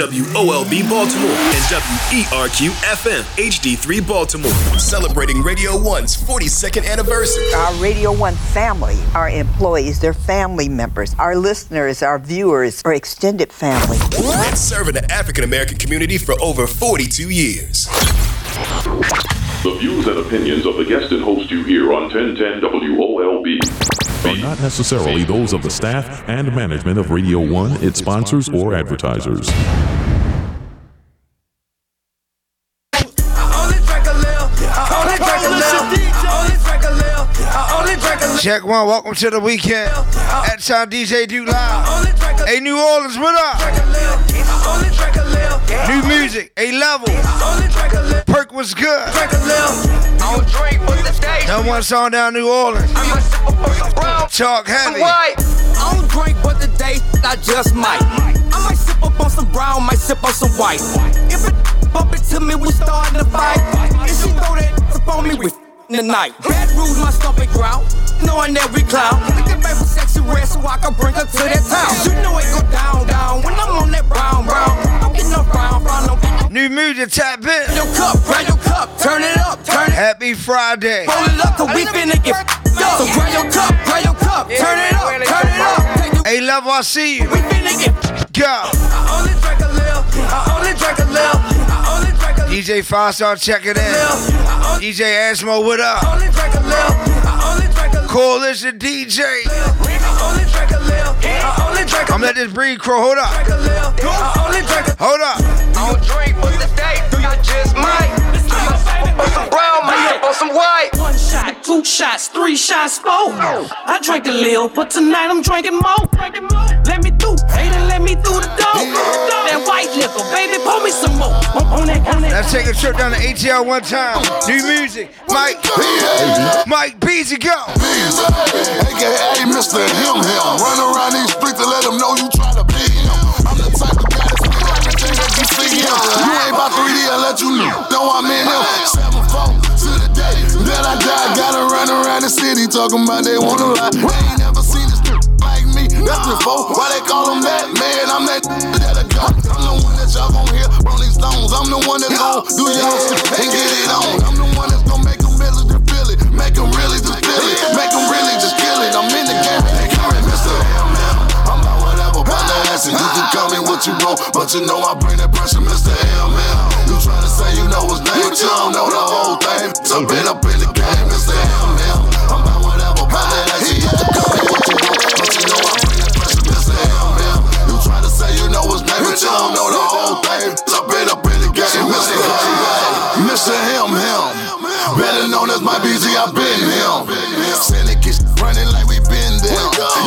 WOLB Baltimore and WERQ FM HD3 Baltimore. Celebrating Radio 1's 42nd anniversary. Our Radio 1 family, our employees, their family members, our listeners, our viewers, our extended family. And serving the African American community for over 42 years. The views and opinions of the guest and host you hear on 1010 WOLB are not necessarily those of the staff and management of Radio 1, its sponsors, or advertisers. Check one, welcome to the weekend. At time DJ Duke Live. Hey, New Orleans, what up? New music, A level. Perk was good. Number one song down New Orleans. Talk heavy. I don't drink, but today I just might. I might sip up on some brown, might sip on some white. If it bump it to me, we starting to fight. If she throw that up on me, we the night. Bad rules, my stomach growl. Knowing every clown. We can make sexy red so I can bring her to that town. You know it go down, down when I'm on that brown, brown. I'm getting no brown, brown, no. New music, tap in. Your cup, grab your cup, turn it up, turn it. Up. Happy Friday. Roll it up, cause we finna get up. So grab your cup, grab your cup, turn it up, turn it up. Hey, love, I see you. We finna get Go. I only drink a little, I only drink a little, DJ Five Star, check it in. DJ Asmo, what up? Coalition DJ. I'm let this breed crow. Hold up. Hold up. I don't drink, but today I I drank a little, but tonight I'm drinking more. Let me through, hey, then let me through the door. That white liquor, baby, pour me some more. On, on that, on that. Let's take a trip down to ATL one time. New music. Mike. Mike Beezy, go. Beezy, aka Mr. Him Him. Run around these streets and let them know you try to be him. I'm the type of guy that's feel everything that you see him. You ain't about 3D, I let you know. Know I'm in him. Seven four to the day that I die. Gotta run around the city talking about they wanna lie. They ain't never seen this like me. That's before. Why they call him that? Man, I'm that that'll go. I'm the one that y'all gon' hear. Rolling Stones. I'm the one that gon' do y'all shit and get it on. I'm the one that's gon' make them really just feel it. Make them really just feel it. Make them really just kill it. I'm about the ass. And you can call me what you want. But you know I bring that pressure, Mr. M.M. You tryna say you know his name, but you don't know the whole thing. So been up in the game, Mr. I'm about whatever, about the ass. And you can call me what you want. But you know I bring that pressure, Mr. M.M. You tryna say you know his name, but you don't know the whole thing. So been up in the game, Mr. Mr. Him, him. Better known as my BG, I've been him. Is running like we been there.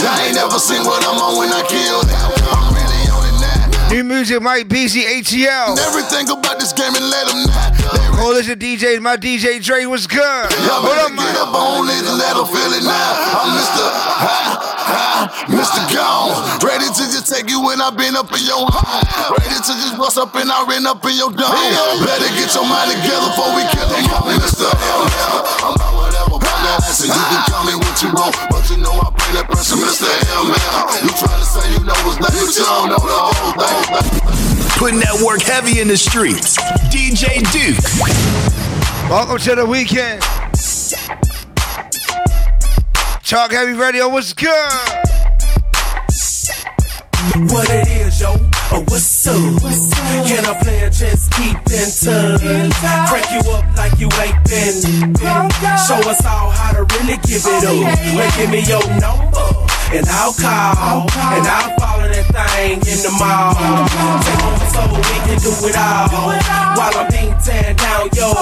Y'all ain't never seen what I'm on when I kill them. I'm really on it now. New music, Mike Beezy, ATL. Everything about this game and let them know. Coalition DJs, my DJ Dre was good. Y'all Hold up, get up on it and let them feel it now. I'm Mr. Ha, ha, Mr. Gone. Ready to just take you when I've been up in your home. Ready to just bust up and I ran up in your dome. Better get your mind together before we kill them. I'm Mr. I'm about whatever, about that ass. And you can call me what you want. What's name, but you don't know the whole thing. Putting that work heavy in the streets. DJ Duke. Welcome to the weekend. Talk Heavy Radio, what's good? What it is, yo? Oh, what's up? Can I play a just keep in touch? Crank you up like you ain't been. Show us all how to really give it up. Well, give me your number. And I'll call, and I'll follow that thing in the mall. Take over so we can do it all. While I'm being tan down, yo.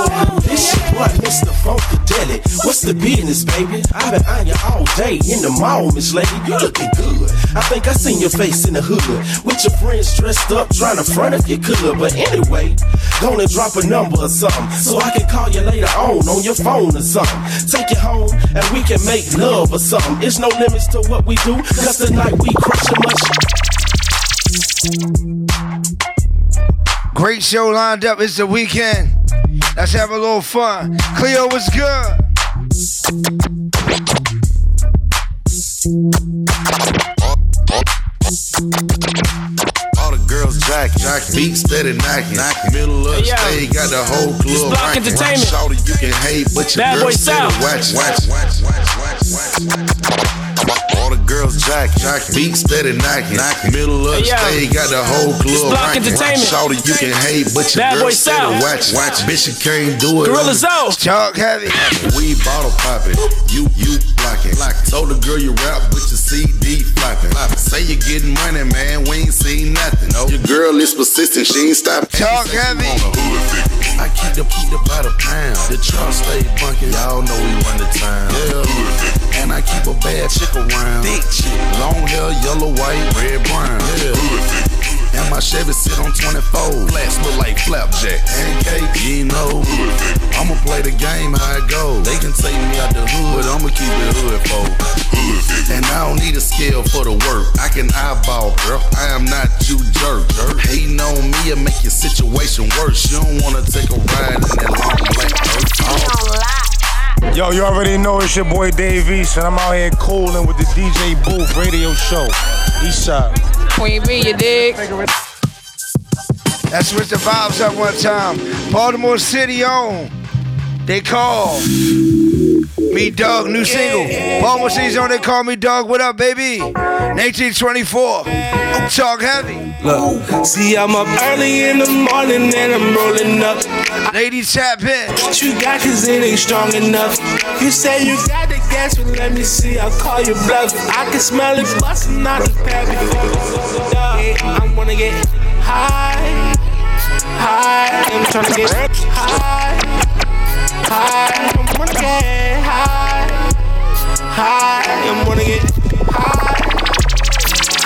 This shit, boy, Mr. Funkadelic. What's the business, baby? I've been on you all day in the mall, Miss Lady. You looking good. I think I seen your face in the hood with your friends dressed up, trying to front if you could. But anyway, gonna drop a number or something so I can call you later on on your phone or something. Take you home and we can make love or something. It's no limits to what we do, cause tonight we crushing much. Great show lined up. It's the weekend. Let's have a little fun. Cleo was good. All the girls jack, jack. Beat steady knocking. knocking. Middle of the Hey, yo. stage, got the whole club Block rocking. Entertainment. Shorty, you can hate, but your Bad girl Boy steady South. watch, watch, watch, watch, watch. All the girls jacking, jacking. Beat steady knocking. knocking. Middle of the Hey, yo. stage, got the whole club Block rocking. Entertainment. Shorty, you can hate, but your Bad girl Boy steady South. watch, watch. Bitch, you can't do it. Gorilla I'm- Zoe. Talk heavy. we bottle popping, you you blocking. Told the girl you rap, but your CD flopping. Say you getting money, man, we ain't seen nothing. Your girl is persistent, she ain't stopping. Talk heavy. I keep the keep the by the pound. The truck stay bunking, y'all know we run the town. Yeah. And I keep a bad chick around. Thick chick, long hair, yellow, white, red, brown. Yeah. And my Chevy sit on 24. Flats look like flapjack. Pancake, you know. I'ma play the game how it goes. They can take me out the hood, but I'ma keep it hood for. And I don't need a scale for the work. I can eyeball, girl. I am not you jerk. jerk. Hating on me and make your situation worse. You don't wanna take a ride in that long black earth. Yo, you already know it's your boy Dave East, and I'm out here cooling with the DJ Booth radio show. Eastside. Queen B, you dig? Let's switch the vibes up one time. Baltimore City on. They call me Dog, new single. Baltimore City's on. They call me Dog. What up, baby? 1924. Talk heavy. Look, see, I'm up early in the morning and I'm rolling up. Lady, tap in. What you got, cause it ain't strong enough. You say you got the gas, but let me see, I'll call you bluff. I can smell it busting out the pad before. Yeah, I wanna get high, high. I'm trying to get high, high. Wanna get high, high. I wanna get high,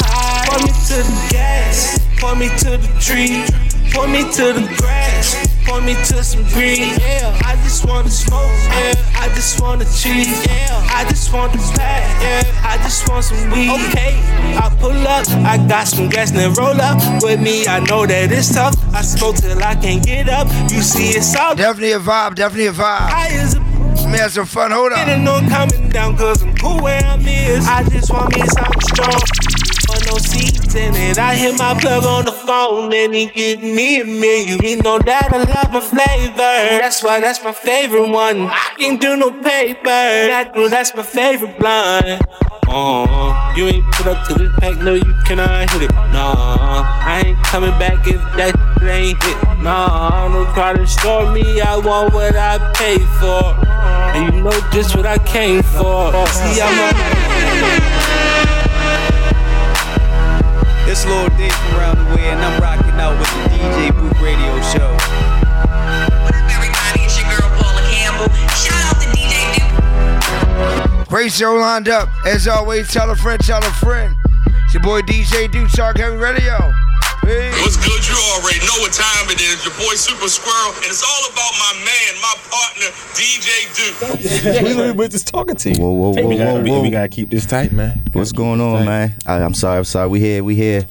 high. Pour me to the gas, pour me to the tree, pour me to the grass. Pour me to some green, yeah. I just wanna smoke, yeah. I just wanna cheese, yeah. I just want the pack, yeah. I just want some weed, okay. I pull up, I got some gas and roll up with me. I know that it's tough. I smoke till I can't get up. You see, it's all Definitely a vibe. Definitely a vibe. A Man, have some fun. Hold Didn't up. know I'm coming down cause I'm cool where I'm is. I just want me something strong. No seats in it. I hit my plug on the phone and he get me a million. He know that I love my flavor. That's why that's my favorite one. I can't do no paper. That, that's my favorite blunt. Uh, you ain't put up to this pack, no, you cannot hit it. Nah, I ain't coming back if that ain't hit. Nah, don't try to store me, I want what I pay for. And you know just what I came for. See, I'm a. It's Lil Dave from around the way, and I'm rocking out with the DJ Booth Radio Show. Everybody, it's your girl Paula Campbell. Shout out to DJ Duke. Great show lined up. As always, tell a friend, tell a friend. It's your boy DJ Duke, Talk Heavy Radio. Hey. What's good? You already know what time it is. Your boy Super Squirrel, and it's all about my man, my partner, DJ Duke. we, we're just talking to you. Whoa, whoa, whoa, we, gotta, whoa, we- whoa. we gotta keep this tight, man. What's going on, man? I, I'm sorry, I'm sorry. We here, we here.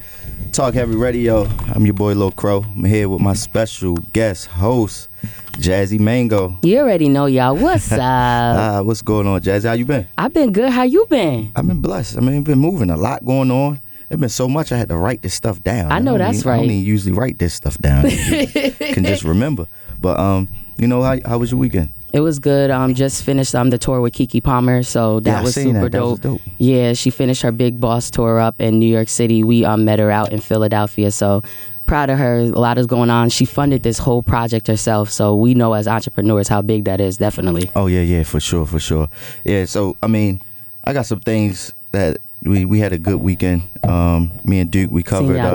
Talk Heavy Radio. I'm your boy Lil Crow. I'm here with my special guest host, Jazzy Mango. You already know, y'all. What's up? Ah, what's going on, Jazzy? How you been? I've been good. How you been? I've been blessed. I mean, been moving. A lot going on. It's been so much I had to write this stuff down. I know don't that's even- I don't even usually write this stuff down. can just remember. But um, you know how how was your weekend? It was good. Um, just finished um the tour with Keke Palmer, so that Yeah, was super that. That was dope. Yeah, she finished her big boss tour up in New York City. We um met her out in Philadelphia, so proud of her. A lot is going on. She funded this whole project herself, so we know as entrepreneurs how big that is. Definitely. Oh yeah, yeah, for sure, for sure. Yeah, so I mean, I got some things that we we had a good weekend. Um, me and Duke, we covered uh,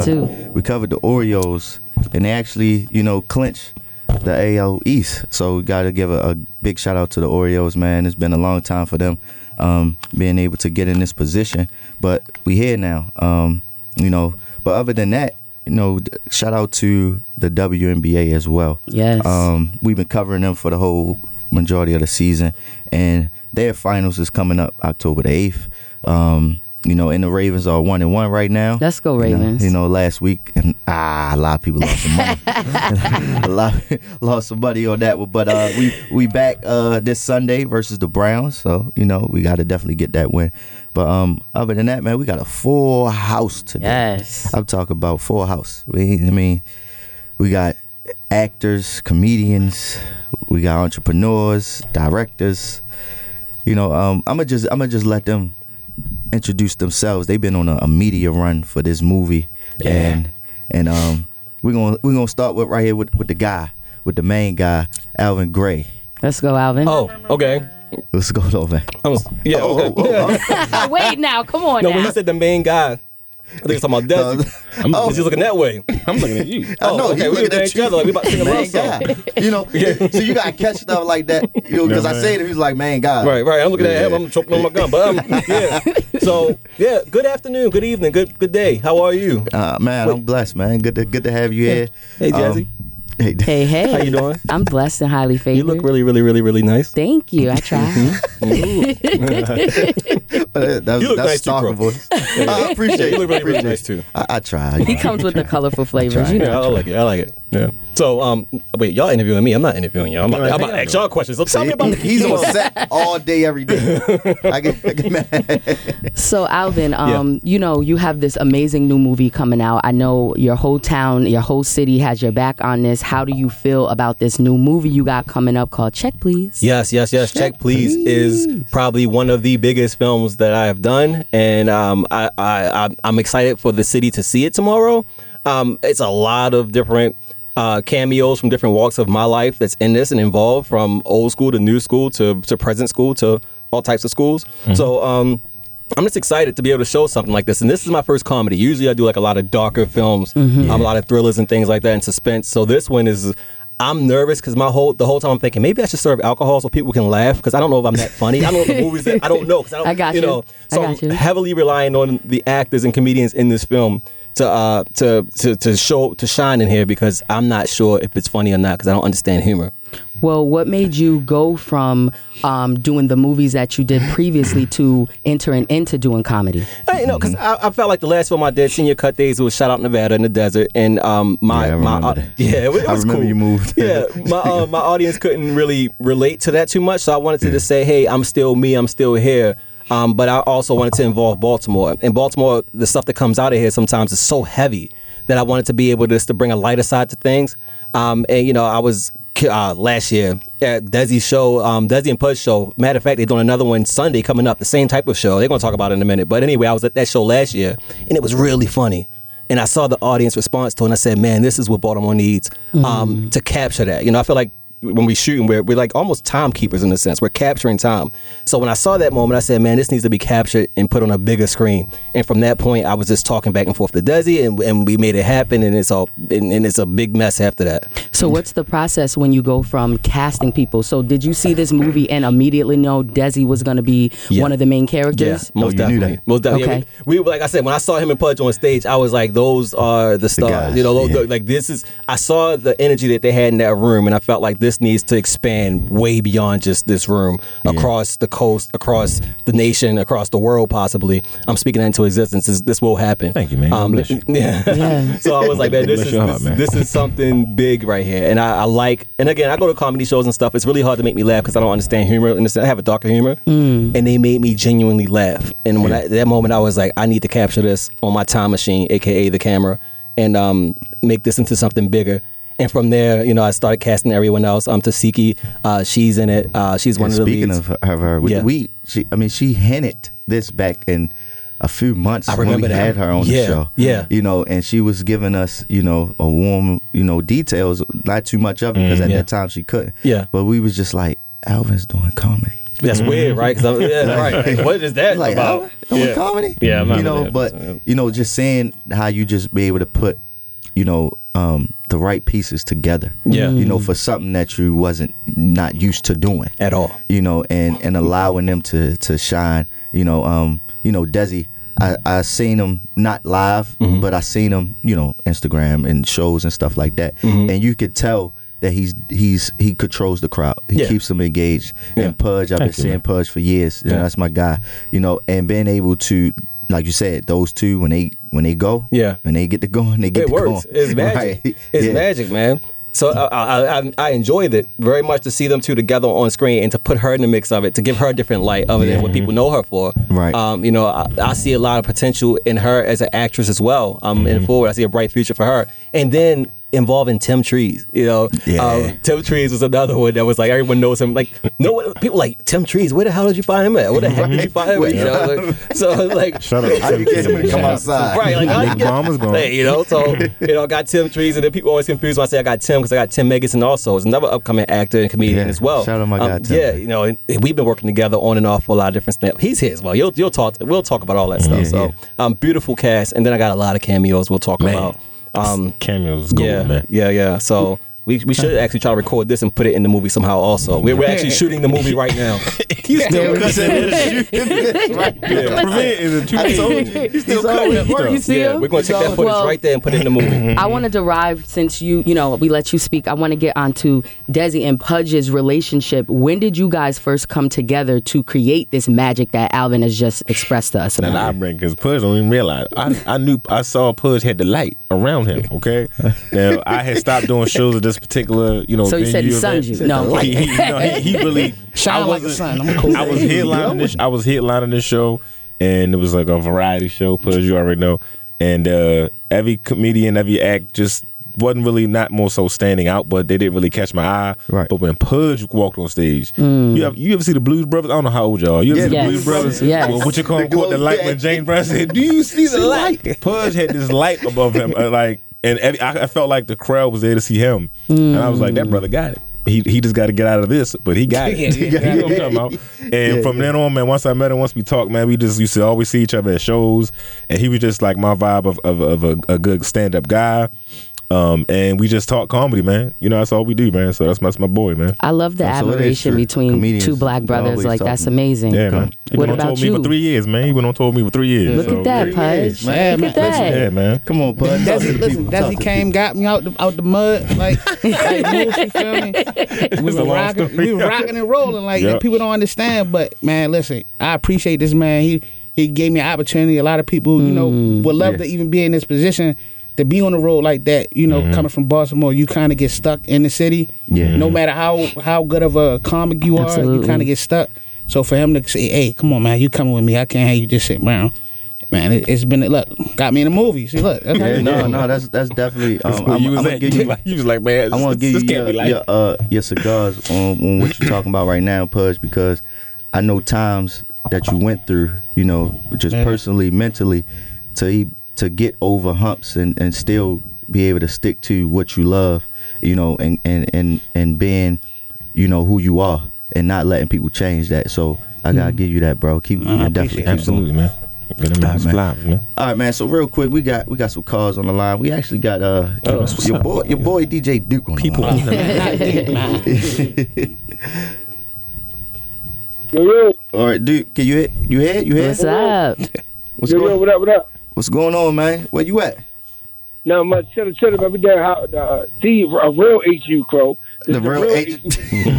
we covered the Orioles, and they actually, you know, clinched the AL East. So we got to give a, a big shout out to the Orioles, man. It's been a long time for them um, being able to get in this position, but we here now. Um, you know, but other than that, you know, shout out to the WNBA as well. Yes. Um, we've been covering them for the whole majority of the season, and their finals is coming up October the eighth. You know, and the Ravens are one and one right now. Let's go You know- Ravens. You know, last week and ah, a lot of people lost some money. a lot lost some money on that one, but uh, we we back uh, this Sunday versus the Browns, so you know we got to definitely get that win. But um, other than that, man, we got a full house today. Yes, I'm talking about full house. We, I mean, we got actors, comedians, we got entrepreneurs, directors. You know, um, I'm gonna just I'm gonna just let them introduce themselves. They've been on a, a media run for this movie, and and um, we're gonna we're gonna start with right here with, with the guy, with the main guy, Alvin Gray. Let's go, Alvin. Oh, okay. Let's go, Alvin. I was, yeah, okay. Wait now, come on no, now. when he said the main guy, I think it's talking about Desi. I'm, Oh. He's looking that way. I'm looking at you. I Oh, know, okay. We looking looking at at each you. other like we about to sing a love song. guy. You know, so you gotta catch stuff like that. You know, because Yeah, I man. say it, he's like, man, God. Right, right. I'm looking at him. I'm choking on my gun. But um, yeah. So yeah. Good afternoon. Good evening. Good good day. How are you? Uh, man, I'm blessed, man. Good to good to have you here. Hey, Jazzy. Um, hey, Hey, hey. How you doing? I'm blessed and highly favored. You look really, really, really, really nice. Thank you. I try. Uh, that's, You look that's nice too, stalker bro. voice. I appreciate You look really, really nice too. I, I try. he comes with the colorful flavors, you Yeah, know. I like it. I like it. Yeah. So, um, wait, y'all interviewing me? I'm not interviewing y'all. I'm about, I'm about to ask y'all questions. So tell me about the He's on set all day, every day. I get, I get mad. So Alvin, um, you know, you have this amazing new movie coming out. I know your whole town, your whole city has your back on this. How do you feel about this new movie you got coming up called Check Please? Yes, yes, yes. Check, please, is probably one of the biggest films that I have done, and um, I, I, I'm- I'm excited for the city to see it tomorrow. Um, it's a lot of different uh, cameos from different walks of my life that's in this and involved, from old school to new school to to present school to all types of schools. So. Um, I'm just excited to be able to show something like this. And this is my first comedy. Usually I do like a lot of darker films, um, a lot of thrillers and things like that and suspense. So this one is I'm nervous because my whole the whole time I'm thinking maybe I should serve alcohol so people can laugh because I don't know if I'm that funny. I don't know if the movies that I don't know because I don't I got you you. know. I So got. I'm heavily relying on the actors and comedians in this film to uh to to to show to shine in here because I'm not sure if it's funny or not because I don't understand humor. Well, what made you go from um, doing the movies that you did previously to entering into doing comedy? I, you know, because I, I felt like the last film I did, Senior Cut Days, was shot out in Nevada in the desert, and um, my Yeah, I my remember uh, yeah, it, was I remember cool. you moved. yeah, my uh, my audience couldn't really relate to that too much, so I wanted to just say, hey, I'm still me, I'm still here. Um, but I also wanted to involve Baltimore. In Baltimore, the stuff that comes out of here sometimes is so heavy that I wanted to be able just to bring a lighter side to things. Um, and you know, I was uh, last year at Desi's show, um, Desi and Pudge show. Matter of fact, they're doing another one Sunday coming up, the same type of show. They're going to talk about it in a minute. But anyway, I was at that show last year, and it was really funny. And I saw the audience response to it, and I said, "Man, this is what Baltimore needs um, to capture that." You know, I feel like when we shoot and we're, we're like almost timekeepers in a sense. We're capturing time. So when I saw that moment, I said, man, this needs to be captured and put on a bigger screen. And from that point, I was just talking back and forth to Desi, and, and we made it happen. And it's all and, and it's a big mess after that. So, what's the process when you go from casting people? So, did you see this movie and immediately know Desi was going to be Yeah. one of the main characters? Yeah, most definitely. Most definitely. Okay. Yeah, we, we like I said when I saw him and Pudge on stage, I was like, those are the stars. guys, you know, those- yeah. like this is. I saw the energy that they had in that room, and I felt like this needs to expand way beyond just this room, across the coast, across the nation, across the world, possibly. I'm speaking that into existence. This, this will happen. Thank you, man. Um, bless you. yeah. Yeah. so I was like, man, this is this, heart, man. this is something big right here, and I, I like. And again, I go to comedy shows and stuff. It's really hard to make me laugh because I don't understand humor. And I have a darker humor, and they made me genuinely laugh. And when I, that moment, I was like, I need to capture this on my time machine, aka the camera, and um, make this into something bigger. And from there, you know, I started casting everyone else. Um, Tasiki, uh, she's in it. Uh, she's one And of the speaking leads. of her, of her we, Yeah. we she I mean she hinted this back in a few months I when we remember that. had her on Yeah, the show. yeah. You know, and she was giving us, you know, a warm, you know, details, not too much of it because Mm, at yeah. that time she couldn't. Yeah. But we was just like, Alvin's doing comedy. That's weird, right? 'Cause I'm- yeah, right. What is that like, about? Doing Yeah. comedy? Yeah, I'm not you know, but you know, just saying how you just be able to put, you know, um, the right pieces together. Yeah. You know, for something that you wasn't not used to doing at all. You know, and and allowing them to to shine. You know, um, you know, Desi. I I seen him not live, Mm-hmm. but I seen him, you know, Instagram and shows and stuff like that, Mhm. and you could tell that he's he's he controls the crowd. He Yeah. keeps them engaged. Yeah. And Pudge, I've Thank been seeing. Pudge for years. You know, Yeah. that's my guy. You know, and being able to like you said, those two when they when they go, Yeah. when they get to going, they get it to works. going. It's magic. Right. It's Yeah. magic, man. So I, I, I, enjoyed it very much to see them two together on screen and to put her in the mix of it to give her a different light other than what people know her for. Right. Um, you know, I, I see a lot of potential in her as an actress as well. Um, in forward, I see a bright future for her. And then involving Tim Trees, you know, Yeah. um, Tim Trees was another one that was like everyone knows him. Like no one, people like Tim Trees. Where the hell did you find him at? Where the heck did you find him? At? You know, like, so like shut up, to How you Tim Trees. come outside? Right, like how you Big get- Mama's gone. Hey, you know, so you know, I got Tim Trees, and then people always confused when I say I got Tim because I got Tim Megason also. Is another upcoming actor and comedian Yeah, as well. shout out my guy, Tim. Yeah, you know, and we've been working together on and off for a lot of different stuff. He's here as well. You'll you'll talk. We'll talk about all that stuff. Yeah, so, um, beautiful cast, and then I got a lot of cameos. We'll talk Man. about. Um, Cameos, gold, yeah, man. yeah, yeah. So. We, we should actually try to record this and put it in the movie somehow. Also, we're, we're actually shooting the movie right now. He's still Prevent is a two I told soldier. you. You still cutting working. You see yeah, him? we're going to take that footage Well, right there and put it in the movie. I want to derive since you, you know, we let you speak. I want to get onto Desi and Pudge's relationship. When did you guys first come together to create this magic that Alvin has just expressed to us? And I bring because Pudge don't even realize. I, I knew I saw Pudge had the light around him. Okay, now I had stopped doing shows at this particular you know. So you said he venue sunned you. No. he, he, no, he, he really Shine I like a wasn't- sun. I'm cool. I was headlining this. I was headlining this show, and it was like a variety show. Pudge, you already know, and uh, every comedian, every act just wasn't really not more so standing out, but they didn't really catch my eye. Right. But when Pudge walked on stage, you have you ever see the Blues Brothers? I don't know how old y'all. are. You ever see the Blues Brothers? Yes. Well, what you call The caught the glow- light yeah. when James Brown said, "Do you see the light?" Pudge had this light above him, uh, like, and I, I felt like the crowd was there to see him, and I was like, "That mm. brother got it." He, he just got to get out of this, but he got it. Yeah, he you know I'm talking about? And from then on, man, once I met him, once we talked, man, we just used to always see each other at shows, and he was just like my vibe of of, of a, a good stand up guy. Um, and we just talk comedy, man. You know, that's all we do, man. So that's, that's my boy, man. I love the so it is admiration between Comedians two black brothers. always Like that's amazing. Yeah, man. He What been on tour about me for three years, man. He been on tour with me for three years. Look so- at that, Pudge. Yeah, Look man. at that. Yeah, man. Come on, Pudge. Talk to Desi, the listen, people. Talk Desi to came, got me out the out the mud, like, like you feel me? We It's was a long rocking, we was rocking and rolling, like Yep. people don't understand. But man, listen, I appreciate this man. He he gave me an opportunity. A lot of people, you know, would love Yeah. to even be in this position. To be on the road like that, you know, coming from Baltimore, you kind of get stuck in the city. Yeah. No matter how how good of a comic you are, you kind of get stuck. So for him to say, "Hey, come on, man, you coming with me? I can't have you just sitting around." Man, it, it's been look got me in the movie. See, look, that's Yeah, you no, no, that's that's definitely. Um, That's where I'm, you was I'm gonna give You you. like- you was like, man, I want to give you can't your, life. your, uh, your cigars on, on what you're talking about right now, Pudge, because I know times that you went through, you know, just Yeah. personally, mentally, to to get over humps and, and still be able to stick to what you love, you know, and and and and being, you know, who you are, and not letting people change that. So I gotta give you that, bro. Keep I and definitely appreciate keep that. Absolutely, man. All right, man. flops, man. All right, man. So real quick, we got we got some calls on the line. We actually got uh Oh, that's your boy your boy DJ Duke on People the line. the Yo, yo, All right, Duke. Can you hit? You hit? You hit? What's up? What's yo, yo, going? what up, what up? What's going on, man? Where you at? Not my Chill, chill, man. We there. How, uh, the a real HU crow. This The is real H-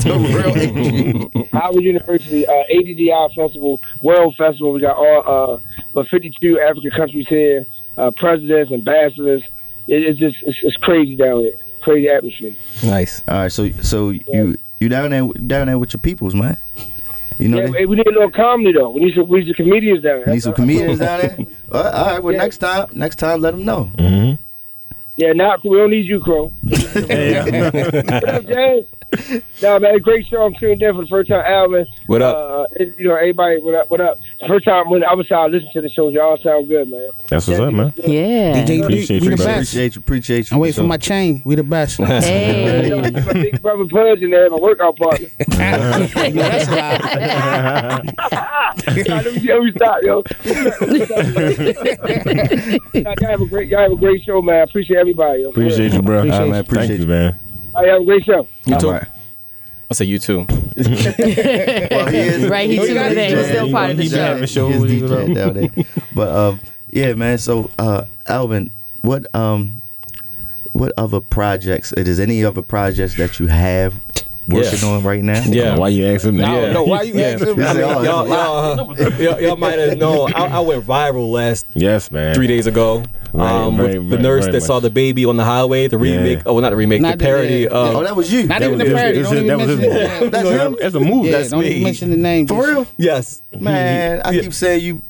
the real H U Howard University uh, ADDI Festival, World Festival. We got all uh, but 52 African countries here, uh, presidents, ambassadors. It, it's just it's, it's crazy down here. Crazy atmosphere. Nice. All right, so so you you down there down there with your peoples, man. You know, yeah, they- hey, we need no comedy though. We need some, we need some comedians down here. need some comedians down there. All right, all right, well Yeah. next time, next time, let them know. Mm-hmm. Yeah, not we don't need you, Crow. what up, James? No, man, great show. I'm tuned in for the first time, Alvin. What up? Uh, you know, everybody, what up? What up? First time when I was out listening to the show, y'all sound good, man. That's what's up, man. Yeah. DJ Duke, Appreciate we you, the best. Appreciate you, appreciate you. I'm waiting So- for my chain. We the best. Hey. my big brother Pudge in there, my workout partner. That's loud. let, me, let me stop, yo. y'all have a great, y'all have a great show, man. I appreciate everybody. Yo. Appreciate you, bro. All right, man, appreciate you, you. man. All right, have a great show. You too. All right. I say you too. Well, he is, Right, he is too a today. He's still part of the He is show. having shows, He is you know. DJ down there. But um, yeah, man. So uh, Alvin, what um, what other projects? It is any other projects that you have working on right now. Yeah. Why you ask him that? No, no, why you Yeah. asking me? I said, mean, "Oh, y'all, it's a lot." y'all, uh, y'all, y'all might have known. I, I went viral last Yes, man. three days ago. Right, um, very, with the very, nurse very that saw the baby on the highway, the Yeah. remake. Oh, not the remake, Not the the- parody. yeah. um, Oh, that was you. Not That even was the his- parody. his- Don't even that his mention movie. That's him? That's a movie. Yeah, That's don't me. even mention the name. For real? yes. Man, I keep saying you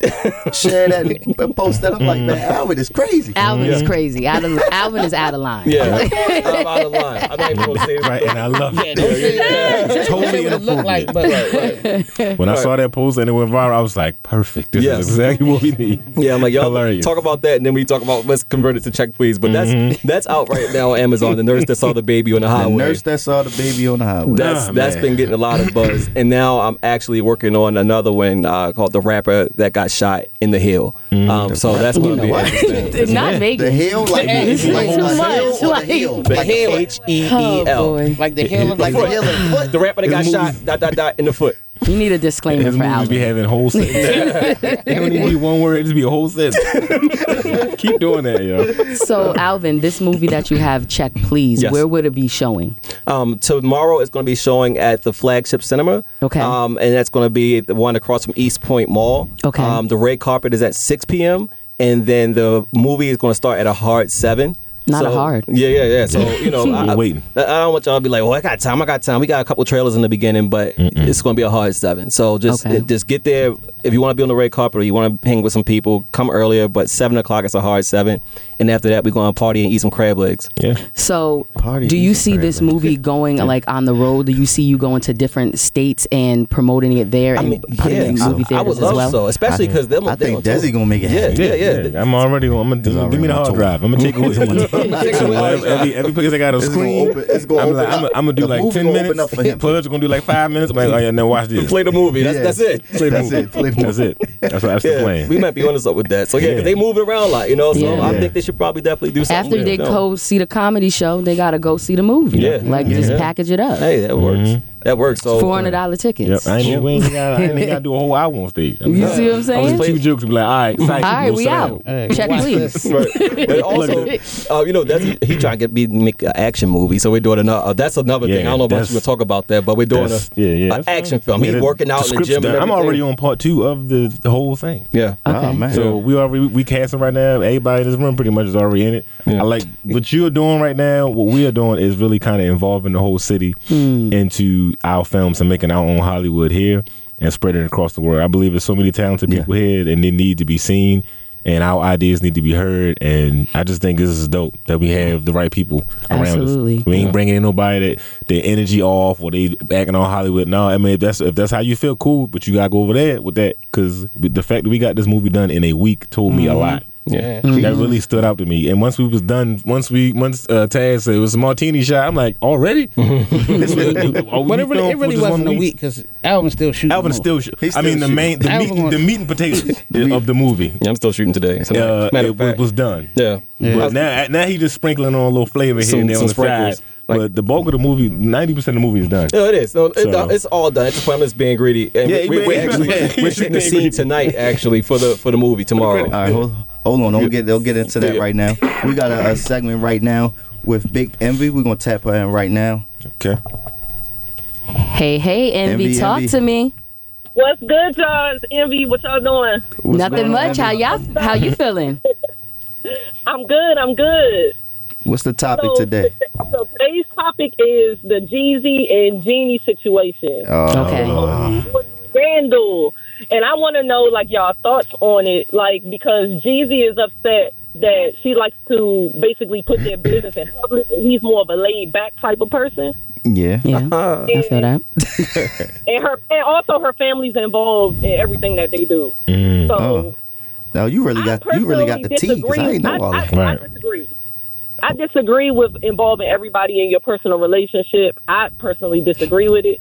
share that and post that. I'm like, man, Alvin is crazy. Alvin is crazy. Out of, Alvin is out of line. Yeah, I'm out of line. I'm not even gonna say it. Right, and I love Yeah, it. don't say that. Totally Say what it look like, but When I saw that post and it went viral, I was like, perfect. This Yes. is exactly what we need. Yeah, I'm like, y'all Hilarious. talk about that, and then we talk about let's convert it to check, please. But Mm-hmm. that's that's out right now on Amazon. The nurse that saw the baby on the highway. The nurse that saw the baby on the highway. That's Ah, that's man. been getting a lot of buzz, and now I'm actually working on another one uh, called the rapper that got shot in the hill. Mm-hmm. Um, so that's going to be What? interesting. Not Vegas. The hill, like, This is like too the much. hill or the Like- hill? The Like hill, foot? H E Oh, E L. boy. like the hill, Like the hill. The rapper that got shot, dot dot dot in the foot. You need a disclaimer His for movies be having whole sentence. it don't even be one word, it just be a whole sentence. Keep doing that, yo. So, Alvin, this movie that you have, check please. Yes. Where would it be showing? Um, tomorrow it's going to be showing at the flagship cinema. Okay. Um, and that's going to be the one across from East Point Mall. Okay. Um, the red carpet is at 6 p.m. And then the movie is going to start at a hard 7. Not a So- hard. Yeah, yeah, yeah. So, you know, I, We're waiting. I, I don't want y'all to be like, "Oh, I got time, I got time. We got a couple trailers in the beginning, but it's going to be a hard 7. So just Okay. just get there. If you want to be on the red carpet or you want to hang with some people, come earlier. But 7 o'clock is a hard 7. And after that, we're going to party and eat some crab legs. Yeah. So, Party do you see this incredible. movie going like on the road? Do you see you going to different states and promoting it there I and mean, putting yeah, it in I- movie I, theaters would as love well? so, especially because them. I think on. Desi gonna make it Yeah, happen. yeah, yeah. I'm already. I'm gonna give me the hard drive. I'm gonna take it with me. Take it So with you. every, every, every place I got a It's gonna screen, open- it's gonna I'm, like, I'm. I'm gonna do The like ten minutes. up for him. Pudge gonna do like five minutes. I'm like, oh yeah, now watch this. Play the movie. That's Yeah. that's it. Play the That's movie. it. Play the That's it. That's that's the Yeah, plan. we might be on something with that. So yeah, 'cause Yeah. they moving around a lot, you know. So Yeah. I think they should probably definitely do something. After they it, you know. go see the comedy show, they gotta go see the movie. Yeah. like just package it up. Hey, that works. Mm-hmm. That works. So Four hundred dollar Yep. tickets. I ain't, even- we ain't gotta, I ain't even gotta do a whole hour on stage. I You see what I'm saying? I was two jokes and be like, all right, psych, All right, go we out. Hey, Check watch please. this. Right. But also, uh, you know, that's, he trying to get me make an action movie. So we're doing another. Uh, that's another Yeah, thing. I don't know about that's- you to talk about that, but we're doing a, yeah, yeah, an action fine. film. Yeah, He's working out in the gym. I'm already on part two of the, the whole thing. Yeah. Okay. Oh, man. So we already we casting right now. Everybody in this room pretty much is already in it. I like what you're doing right now. What we are doing is really kind of involving the whole city Hmm. Our films and making our own Hollywood here and spreading it across the world. I believe there's so many talented people here and they need to be seen. And our ideas need to be heard, and I just think this is dope that we have the right people around Absolutely. us. We ain't bringing in nobody that their energy off or they backing on Hollywood. No, I mean if that's if that's how you feel, cool. But you gotta go over there with that because the fact that we got this movie done in a week told me a mm-hmm. lot. Yeah. That really stood out to me. And once we was done, once we once uh, Taz said it was a martini shot, I'm like, already? This was- are we But it really, it really wasn't one a week? week because Alvin's still shooting. Alvin still. Sh- He's I mean, still the main, the shooting. meat, Alvin the meat and potatoes of the movie. Yeah, I'm still shooting today. So Uh, it was, fact. was done. Yeah. But now, now he just sprinkling on a little flavor here Some- and there on some the side. Sprinkles. but the bulk of the movie, ninety percent of the movie is done. No, it is. No, it, uh, it's all done. It's just I'm being greedy. And Yeah, we, he we, being- actually yeah. we're shooting the scene tonight actually for the for the movie tomorrow. All right, hold, hold on. Don't get they'll get into that right now. We got a, a segment right now with Big Envy. We're gonna tap her in right now. Okay. Hey, hey, Envy, Envy, talk Envy. to me. What's good, y'all? It's Envy. What y'all doing? Nothing much. How y'all? How you feeling? I'm good. I'm good. What's the topic So- today? So today's topic is the Jeezy and Jeannie situation. Oh. Okay. With Scandal, and I want to know like y'all thoughts on it, like because Jeezy is upset that she likes to basically put their business in public, and he's more of a laid back type of person. Yeah. Yeah. I feel that. and her and also her family's involved in everything that they do. Mm. So Oh. Now you really got you really got the tea because I ain't know all I, that. I, I disagree. I disagree with involving everybody in your personal relationship. I personally disagree with it.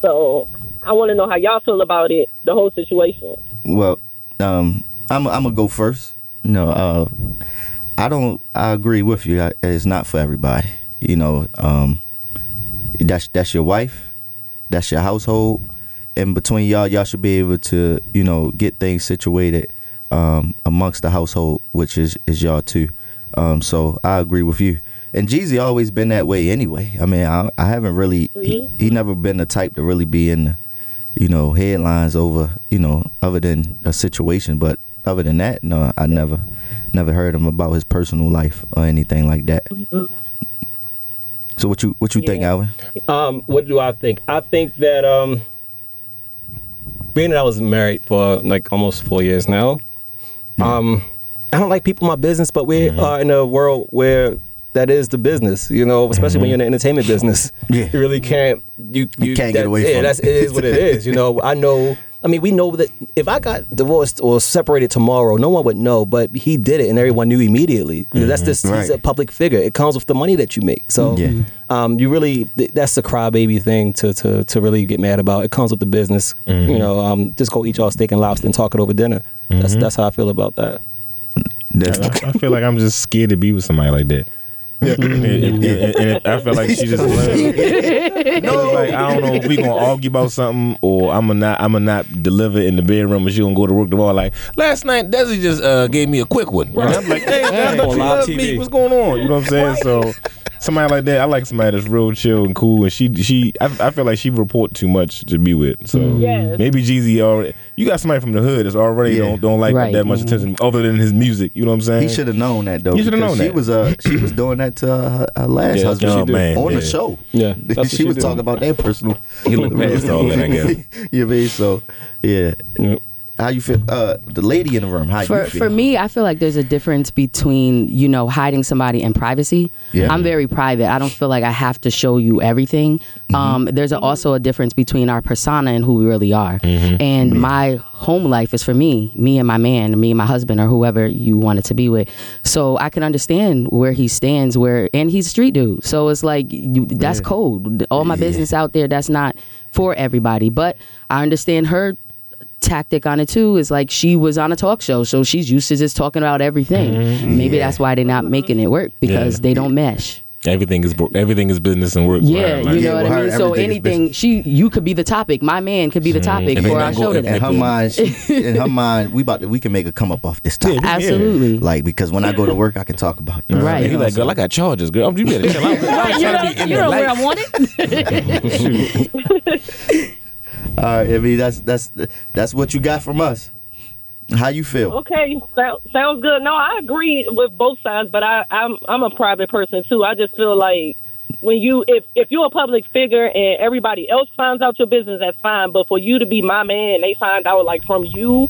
So I want to know how y'all feel about it, the whole situation. Well, um, I'm I'm gonna go first. No, uh, I don't. I agree with you. I- It's not for everybody. You know, um, that's that's your wife, that's your household, and between y'all, y'all should be able to, you know, get things situated um, amongst the household, which is is y'all too. Um, so I agree with you. and Jeezy always been that way anyway. I mean, I, I haven't really he, he never been the type to really be in the, you know, headlines over, you know, other than a situation, but other than that, no, I never never heard him about his personal life or anything like that. So what you what you think, Alvin? Um, what do I think? I think that um, being that I was married for like almost four years now, um, I don't like people in my business, but we Mm-hmm. are in a world where that is the business, you know, especially when you're in the entertainment business. Yeah. You really can't you, you can't get away yeah, from it. that's it is what it is. You know, I know I mean, we know that if I got divorced or separated tomorrow, no one would know, but he did it and everyone knew immediately. That's just, he's a public figure. It comes with the money that you make. So, Yeah. um, you really, that's the crybaby thing to, to, to really get mad about. It comes with the business. You know, um, just go eat y'all steak and lobster and talk it over dinner. That's, that's how I feel about that. I, I feel like I'm just scared to be with somebody like that. and, and- and- and I feel like she just left. no. like I don't know if we gonna argue about something or I'm gonna not I'm gonna not deliver in the bedroom and she gonna go to work tomorrow. Like last night, Desi just uh, gave me a quick one. And I'm like, hey, I thought On you loved TV. me. What's going on? You know what I'm saying? So somebody like that, I like somebody that's real chill and cool. And she she I, I feel like she report too much to be with. So Yes. maybe Jeezy already. You got somebody from the hood that's already Yeah. don't don't like Right. that much attention other than his music. You know what I'm saying? He should have known that though. He shoulda because known She that. was uh she was doing that to her, her last Yeah, husband oh, she man, on yeah. the show. Yeah, she, she was did. talking about their personal. He looked past all that, I guess. you mean so? Yeah. How you feel? Uh, the lady in the room. How for you feel? for me, I feel like there's a difference between you know hiding somebody and privacy. Yeah. I'm very private. I don't feel like I have to show you everything. Mm-hmm. Um, there's a, also a difference between our persona and who we really are. Mm-hmm. And my home life is for me, me and my man, me and my husband, or whoever you wanted to be with. So I can understand where he stands. Where and he's a street dude. So it's like you, that's cold. All my business out there. That's not for everybody. But I understand her tactic on it too is like she was on a talk show, so she's used to just talking about everything. Mm-hmm. Maybe that's why they're not making it work because Yeah. they don't mesh. Everything is everything is business and work. Yeah, like- you know what with I her, mean. So anything she, you could be the topic. My man could be the mm-hmm. topic And for they our not show go- in today. her mind, she, in her mind, we about to, we can make a come up off this topic. Absolutely. Like because when I go to work, I can talk about it. Right. He like, girl, I got charges, girl. You better chill out. Right, I'm you trying know, to be in you know where. I want it. All right, I mean that's that's that's what you got from us. How you feel? Okay, so, sounds good. No, I agree with both sides, but I, I'm I'm a private person too. I just feel like when you if if you're a public figure and everybody else finds out your business, that's fine. But for you to be my man, they find out like from you.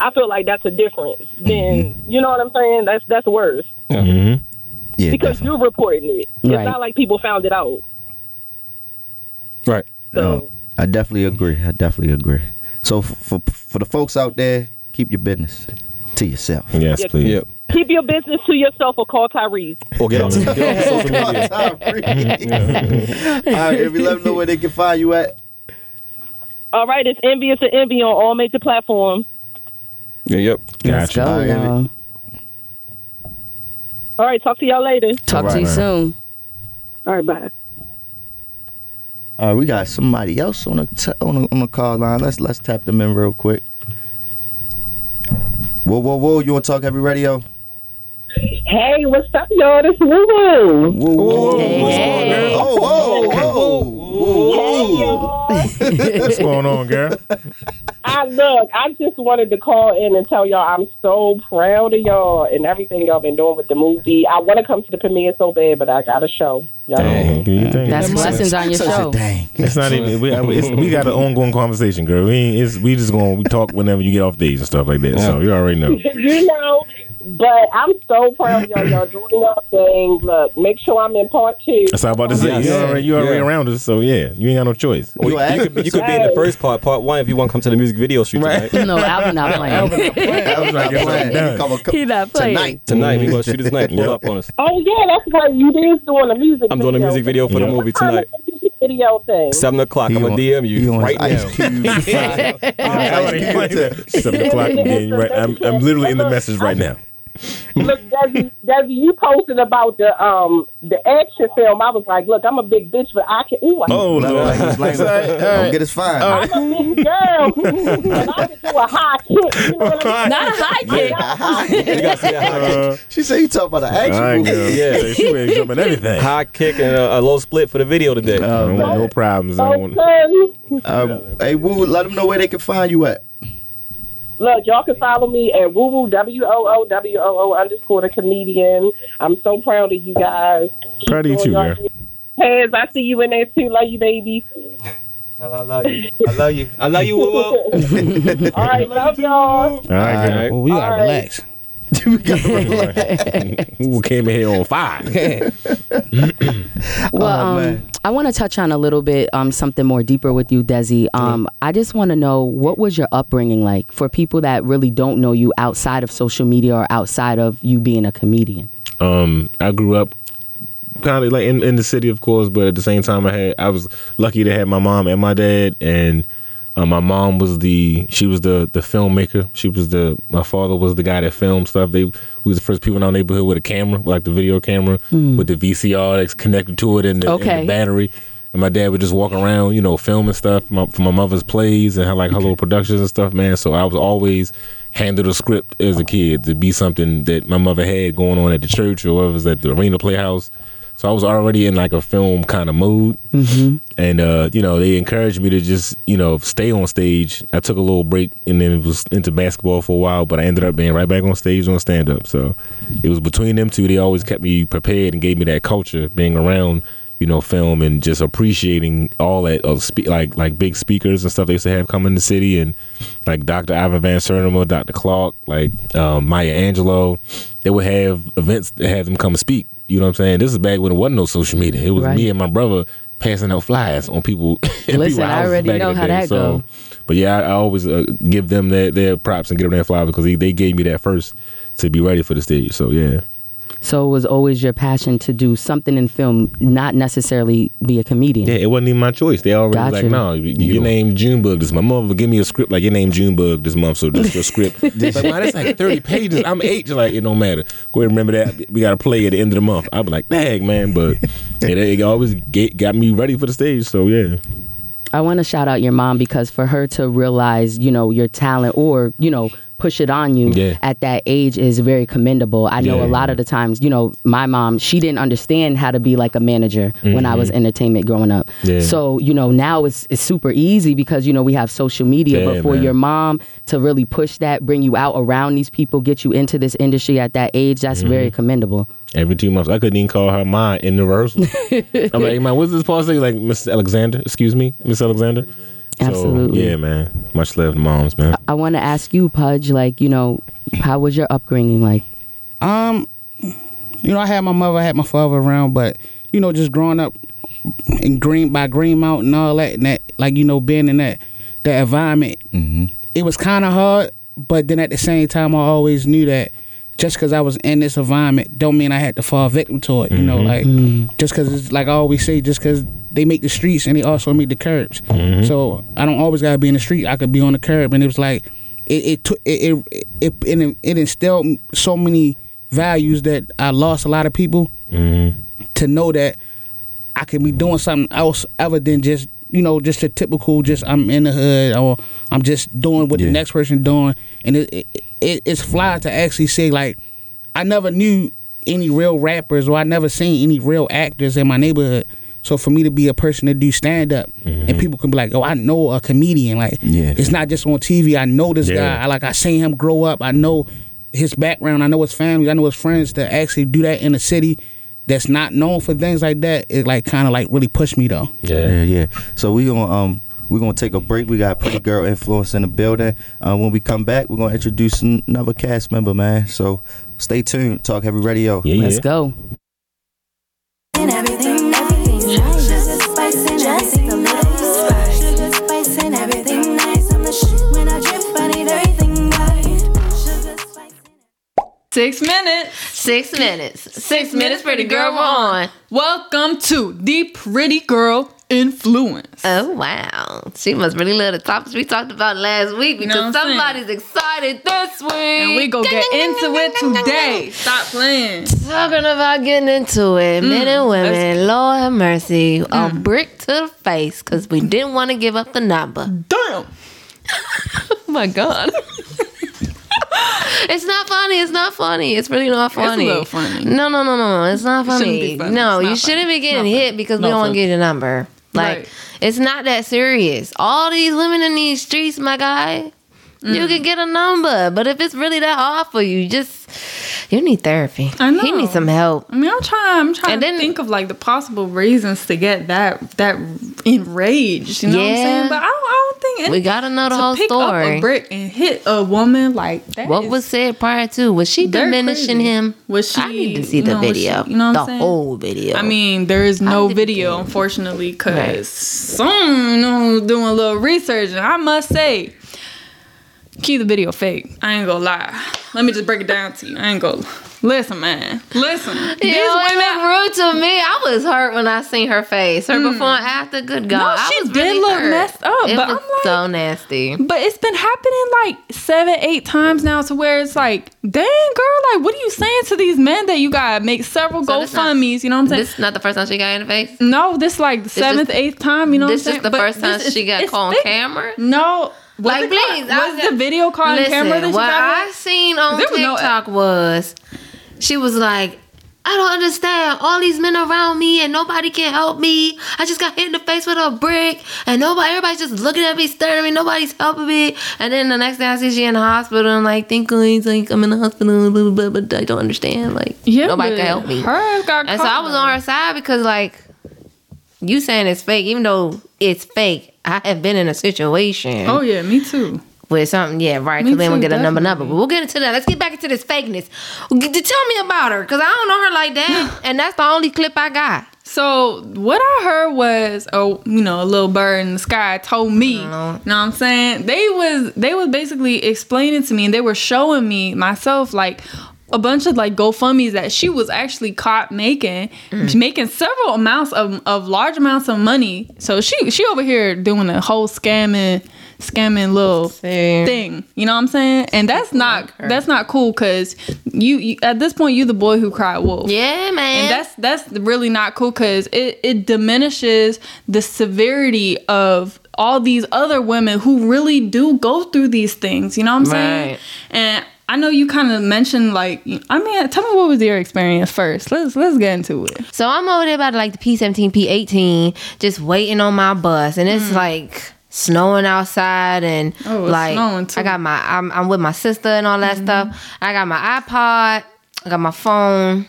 I feel like that's a difference. Then you know what I'm saying? That's that's worse Mm-hmm. Yeah, because you're reporting it. It's Right. not like people found it out. Right. No, I definitely agree. I definitely agree. So f- for for the folks out there, keep your business to yourself. Yes, Yeah. please. Yep. Keep your business to yourself or call Tyrese. Or get on, get on social media. Tyrese. All right, if you let them know where they can find you at. All right, it's envious and envy on all major platforms. Yeah, yep. Let's Gotcha. go, All right, y'all. All right, talk to y'all later. Talk to you Alright. soon. All right, bye. All right, we got somebody else on the t- on the, on the call line. Let's let's tap them in real quick. Whoa, whoa, whoa! You want to talk heavy radio? Hey, what's up, y'all? This Woo Woo. Whoa, whoa, Hey, what's going on? Oh, whoa, whoa, whoa, whoa! What's going on, girl? I look, I just wanted to call in and tell y'all I'm so proud of y'all and everything y'all been doing with the movie. I want to come to the premiere so bad, but I got a show. Y'all. Dang, do you think? That's blessings on your Such show. a dang. It's not even. We, it's, we got an ongoing conversation, girl. We it's, we just gonna we talk whenever you get off days and stuff like that. So you already know. you know, but I'm so proud of y'all. Y'all doing y'all thing. Look, make sure I'm in part two. That's all I'm about to say. Yes. You already you already Yeah. around us, so yeah, you ain't got no choice. Or you, you could, you could be in the first part, part one, if you want to come to the music video shoot Right. tonight. No, Alvin not playing. I was trying to get something done. He not playing. Tonight. Tonight, we going to shoot it tonight. Pull Yep. up on us. Oh yeah, that's right. You is doing a music. I'm doing a music video for the movie tonight. Video thing. 7 o'clock. He I'm going on- to DM you on right Ice now. Cube. I already planned. Seven o'clock again. Right, I'm I'm literally in the message right now. Look, Desi, Desi, you posted about the um the action film. I was like, look, I'm a big bitch, but I can. Ooh, I Oh, No, Lord. like, it's like, don't get us fined. I'm a big girl, and I can do a high kick. You know what I'm Not a high kick. You gotta see that high kick. She said you talk about the action All right, movie. girl. Yeah. She ready jumping jump in everything. High kick and a, a low split for the video today. I don't no problems. I don't want. saying? Um, hey, Woo, let them know where they can find you at. Look, y'all can follow me at woo woo w o o w o o underscore the comedian. I'm so proud of you guys. Keep Proud of you doing too, girl. Hands, I see you in there too. Love you, baby. I love you. I love you. I love you, Woo Woo. All right, love y'all. All right, girl. Well, we gotta All right. relax. Who came in here on fire? Well, Oh, um. I want to touch on a little bit um, something more deeper with you, Desi. Um, I just want to know what was your upbringing like for people that really don't know you outside of social media or outside of you being a comedian. Um, I grew up kind of like in, in the city, of course, but at the same time, I had I was lucky to have my mom and my dad, and uh, my mom was the she was the the filmmaker. She was the my father was the guy that filmed stuff. They we was the first people in our neighborhood with a camera, like the video camera with the VCR that's connected to it and the, and Okay. the battery. And my dad would just walk around, you know, filming stuff my, for my mother's plays and her, like her little productions and stuff, man. So I was always handed a script as a kid to be something that my mother had going on at the church or it was at the Arena Playhouse. So I was already in like a film kind of mood. Mm-hmm. And, uh, you know, they encouraged me to just, you know, stay on stage. I took a little break and then it was into basketball for a while, but I ended up being right back on stage on stand up. So it was between them two. They always kept me prepared and gave me that culture being around you know, film and just appreciating all that of spe- like like big speakers and stuff they used to have come in the city and like Dr. Ivan Van Sertima, Dr. Clark, like um, Maya Angelou. They would have events that had them come speak. You know what I'm saying? This is back when it wasn't no social media. It was Right. me and my brother passing out flyers on people. Listen, I already know how day. that so, go. But yeah, I, I always uh, give them their, their props and give them their flowers because they, they gave me that first to be ready for the stage. So yeah. So it was always your passion to do something in film, not necessarily be a comedian. Yeah, it wasn't even my choice. They already was Gotcha. like, no, you- your name Junebug this month. My mother would give me a script like your name Junebug this month, so this your script. It's like, man, that's like thirty pages. I'm eight. Just like it don't matter. Go ahead remember that. We got to play at the end of the month. I'd be like, dang man, but it, it always get, got me ready for the stage. So yeah. I want to shout out your mom because for her to realize, you know, your talent or, you know, push it on you Yeah. at that age is very commendable. I know Yeah. a lot of the times, you know, my mom, she didn't understand how to be like a manager when I was Mhm. entertainment growing up. Yeah. So, you know, now it's it's super easy because, you know, we have social media, Yeah, but for man. your mom to really push that, bring you out around these people, get you into this industry at that age, that's Mm-hmm. very commendable. Every two months, I couldn't even call her mine in the rehearsal. I'm like, hey, man, what's this part? Like, Miss Alexander, excuse me, Miss Alexander. So, Absolutely. yeah, man. Much love to moms, man. I want to ask you, Pudge, like, you know, how was your upbringing like? Um, you know, I had my mother, I had my father around, but you know, just growing up in Green by Green Mountain and all that, and that, like you know, being in that that environment, it was kind of hard. But then at the same time, I always knew that just because I was in this environment, don't mean I had to fall victim to it. You know, Mhm. like just because it's like I always say, just because they make the streets and they also make the curbs. Mhm. So I don't always gotta be in the street. I could be on the curb, and it was like it it took it it it, it, it instilled so many values that I lost a lot of people Mm-hmm. to know that I can be doing something else other than just you know just a typical just I'm in the hood or I'm just doing what the next person doing and it, it, it it's fly to actually say like I never knew any real rappers or I never seen any real actors in my neighborhood so for me to be a person to do stand up and people can be like oh I know a comedian like Yeah. it's not just on TV I know this Yeah. guy I like I seen him grow up I know his background I know his family I know his friends to actually do that in a city that's not known for things like that it like kind of like really pushed me though Yeah, yeah. So we gonna um we're gonna take a break. We got pretty girl influence in the building. Uh, when we come back, we're gonna introduce another cast member, man. So stay tuned. Talk Heavy Radio. Yeah, Let's go. Six minutes. Six minutes. Six minutes, pretty girl. We're on. Welcome to the Pretty Girl influence. Oh wow, she must really love the topics we talked about last week because know what saying? somebody's excited this week. And we go get into it today. Stop playing. Talking about getting into it, mm, men and women. Lord have mercy, a mm. brick to the face because we didn't want to give up the number. Damn. oh my god. It's not funny. It's not funny. It's really not It's funny. little funny. No, no, no, no, no. It's not It funny. be funny. No, It's you shouldn't funny. be getting not hit because we don't want to get a number. Like, Right. it's not that serious. All these women in these streets, my guy, you Mm. can get a number. But if it's really that hard for you, just you need therapy. I know. You need some help. I mean, I'm trying. I'm trying to think of like the possible reasons to get that that enraged. You know what I'm saying? But I don't, I don't think We gotta know the to whole pick story. Up a brick and hit a woman like that. What was said prior to? Was she diminishing crazy. him? Was she? I need to see you the know, video. she- you know what the I'm saying? whole video. I mean, there is no video, unfortunately, because some you know doing a little research, and I must say, keep the video fake. I ain't gonna lie. Let me just break it down to you. I ain't gonna listen, man. Listen, these it women. looked rude to me. I was hurt when I seen her face. Her mm. before and after. Good God, No, I she was did really look hurt. messed up, It but was I'm like- so nasty. But it's been happening like seven, eight times now to where it's like, dang, girl, like, what are you saying to these men that you got to make several So GoFundMe's? You know what I'm saying? This is not the first time she got in the face. no, this like the just- seventh, eighth time. You know this what I'm is the But first time she got caught on camera. No, was Like, it please, was the video caught on camera that you what got? I seen on was no- TikTok was she was like. I don't understand. All these men around me and nobody can help me. I just got hit in the face with a brick and nobody, everybody's just looking at me, staring at me. Nobody's helping me. And then the next day I see she in the hospital and like, thinking like, I'm in the hospital, blah, blah, blah, but I don't understand. Like, Yeah, nobody can help me. hers got and so I was on her side because like, you saying it's fake, even though it's fake, I have been in a situation Oh yeah, me too. with something. Yeah, right. Because then we'll get a number number. But we'll get into that. Let's get back into this fakeness. Tell me about her, because I don't know her like that, and that's the only clip I got. So what I heard was, oh, you know, a little bird in the sky told me. You know what I'm saying? They was they was basically explaining to me, and they were showing me myself like a bunch of like GoFundmes that she was actually caught making, making several amounts of, of large amounts of money. So she she over here doing a whole scamming scamming little thing. You know what I'm saying? And that's not that's not cool because you, you at this point you the boy who cried wolf. Yeah, man. And that's that's really not cool because it it diminishes the severity of all these other women who really do go through these things. You know what I'm saying? Right. And I know you kind of mentioned like I mean, tell me what was your experience first. Let's let's get into it. So I'm over there about like the P17, P18, just waiting on my bus, and it's like snowing outside, and Mm. Oh, like. Mm-hmm. I got my I'm, I'm with my sister and all that stuff. I got my iPod, I got my phone.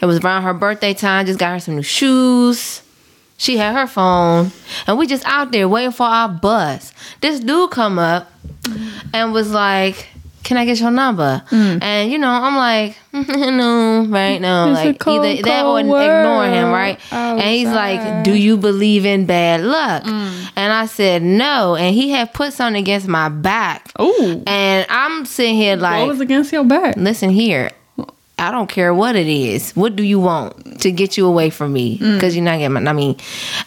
It was around her birthday time. Just got her some new shoes. She had her phone, and we just out there waiting for our bus. This dude come up Mm-hmm. and was like, "Can I get your number?" Mm. And you know, I'm like, "No, right now, like cold, either that or cold ignore him, world right?" And he's like, "Do you believe in bad luck?" Mm. And I said, "No." And he had put something against my back. Ooh. And I'm sitting here like, what was against your back? Listen here. I don't care what it is. What do you want to get you away from me? Mm. Because you're not getting my. I mean,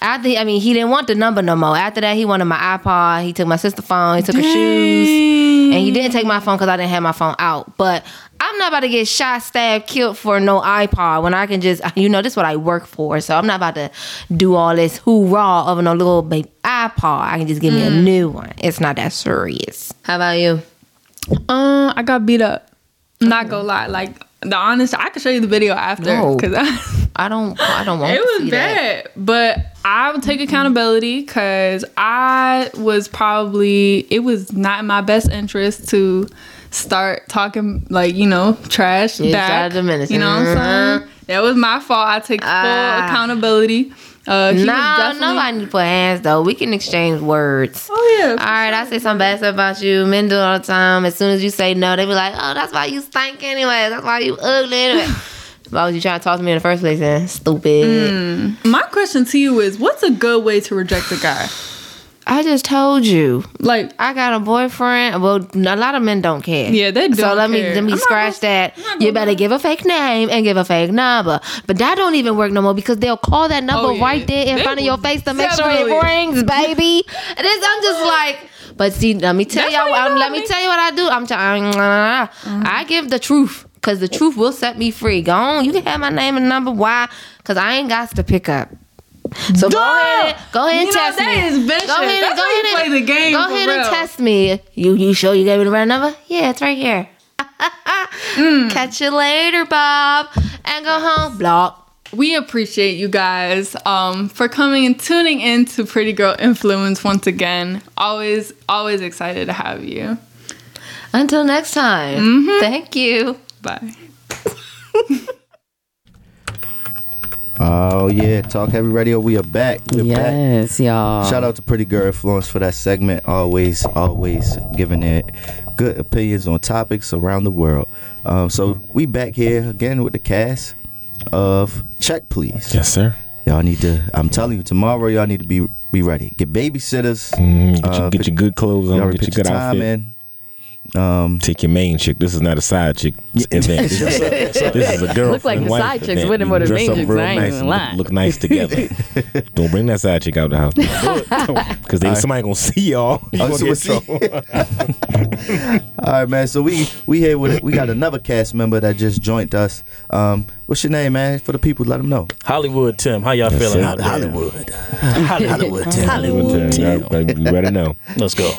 after I mean, he didn't want the number no more. After that, he wanted my iPod. He took my sister's phone. He took her shoes, and he didn't take my phone because I didn't have my phone out. But I'm not about to get shot, stabbed, killed for no iPod when I can just, you know, this is what I work for. So I'm not about to do all this hoorah of no little baby iPod. I can just give me a Mm. new one. It's not that serious. How about you? Um, I got beat up. Not gonna lie, like the honest, I can show you the video after No. because I, I don't, I don't want it was see that. bad. But I would take accountability because I was probably it was not in my best interest to start talking like you know trash You back. You know what I'm saying? That was my fault. I take full Ah. accountability. Uh, no, definitely- nobody need to put hands though. We can exchange words. Oh yeah. All right, I say some bad stuff about you. Men do it all the time. As soon as you say no, they be like, "Oh, that's why you stink anyway. That's why you ugly anyway." why was you trying to talk to me in the first place? Then stupid. Mm. My question to you is, what's a good way to reject a guy? I just told you. Like I got a boyfriend. Well, a lot of men don't care. Yeah, they don't So let me let me I'm scratch that. You better give a fake name and give a fake number. But that don't even work no more because they'll call that number Oh, yeah. right there in They front of your face to make sure it it. rings, baby. And I'm just like. But see, let me tell y'all. what you know, let me me. tell you what I do. I'm telling. Uh, I give the truth because the truth will set me free. Go on, you can have my name and number. Why? Because I ain't got to pick up. So go ahead, go ahead and You know, test that me. is vicious. Go ahead, That's go ahead and play the game Go ahead and test me. You you sure you gave me the right number? Yeah, it's right here. Mm. Catch you later, Bob, and go home. Block. We appreciate you guys um, for coming and tuning in to Pretty Girl Influence once again. Always, always excited to have you. Until next time. Mm-hmm. Thank you. Bye. Oh yeah, Talk Heavy Radio. We are back. We're Yes, back. y'all. Shout out to Pretty Girl Influence for that segment. Always, always giving it good opinions on topics around the world. Um, so we back here again with the cast of Check Please. Yes, sir. Y'all need to. I'm telling you, tomorrow y'all need to be be ready. Get babysitters. Mhm, get, Uh, your, get your good clothes y'all on. already Get your put good your time outfit. in. Um, Take your main chick. This is not a side chick event. This, is, this is a girl. Look like the side chicks winning more than main chicks, I ain't even lying. Look, look nice together. Don't bring that side chick out the house because All right. somebody gonna see y'all. You gonna so get trouble. All right, man. So we we here with we got another cast member that just joined us. Um, what's your name, man? For the people, let them know. Hollywood Tim, how y'all Yes, feeling sir. out there? Hollywood. Hollywood Tim. Hollywood Tim. You better know. Let's go.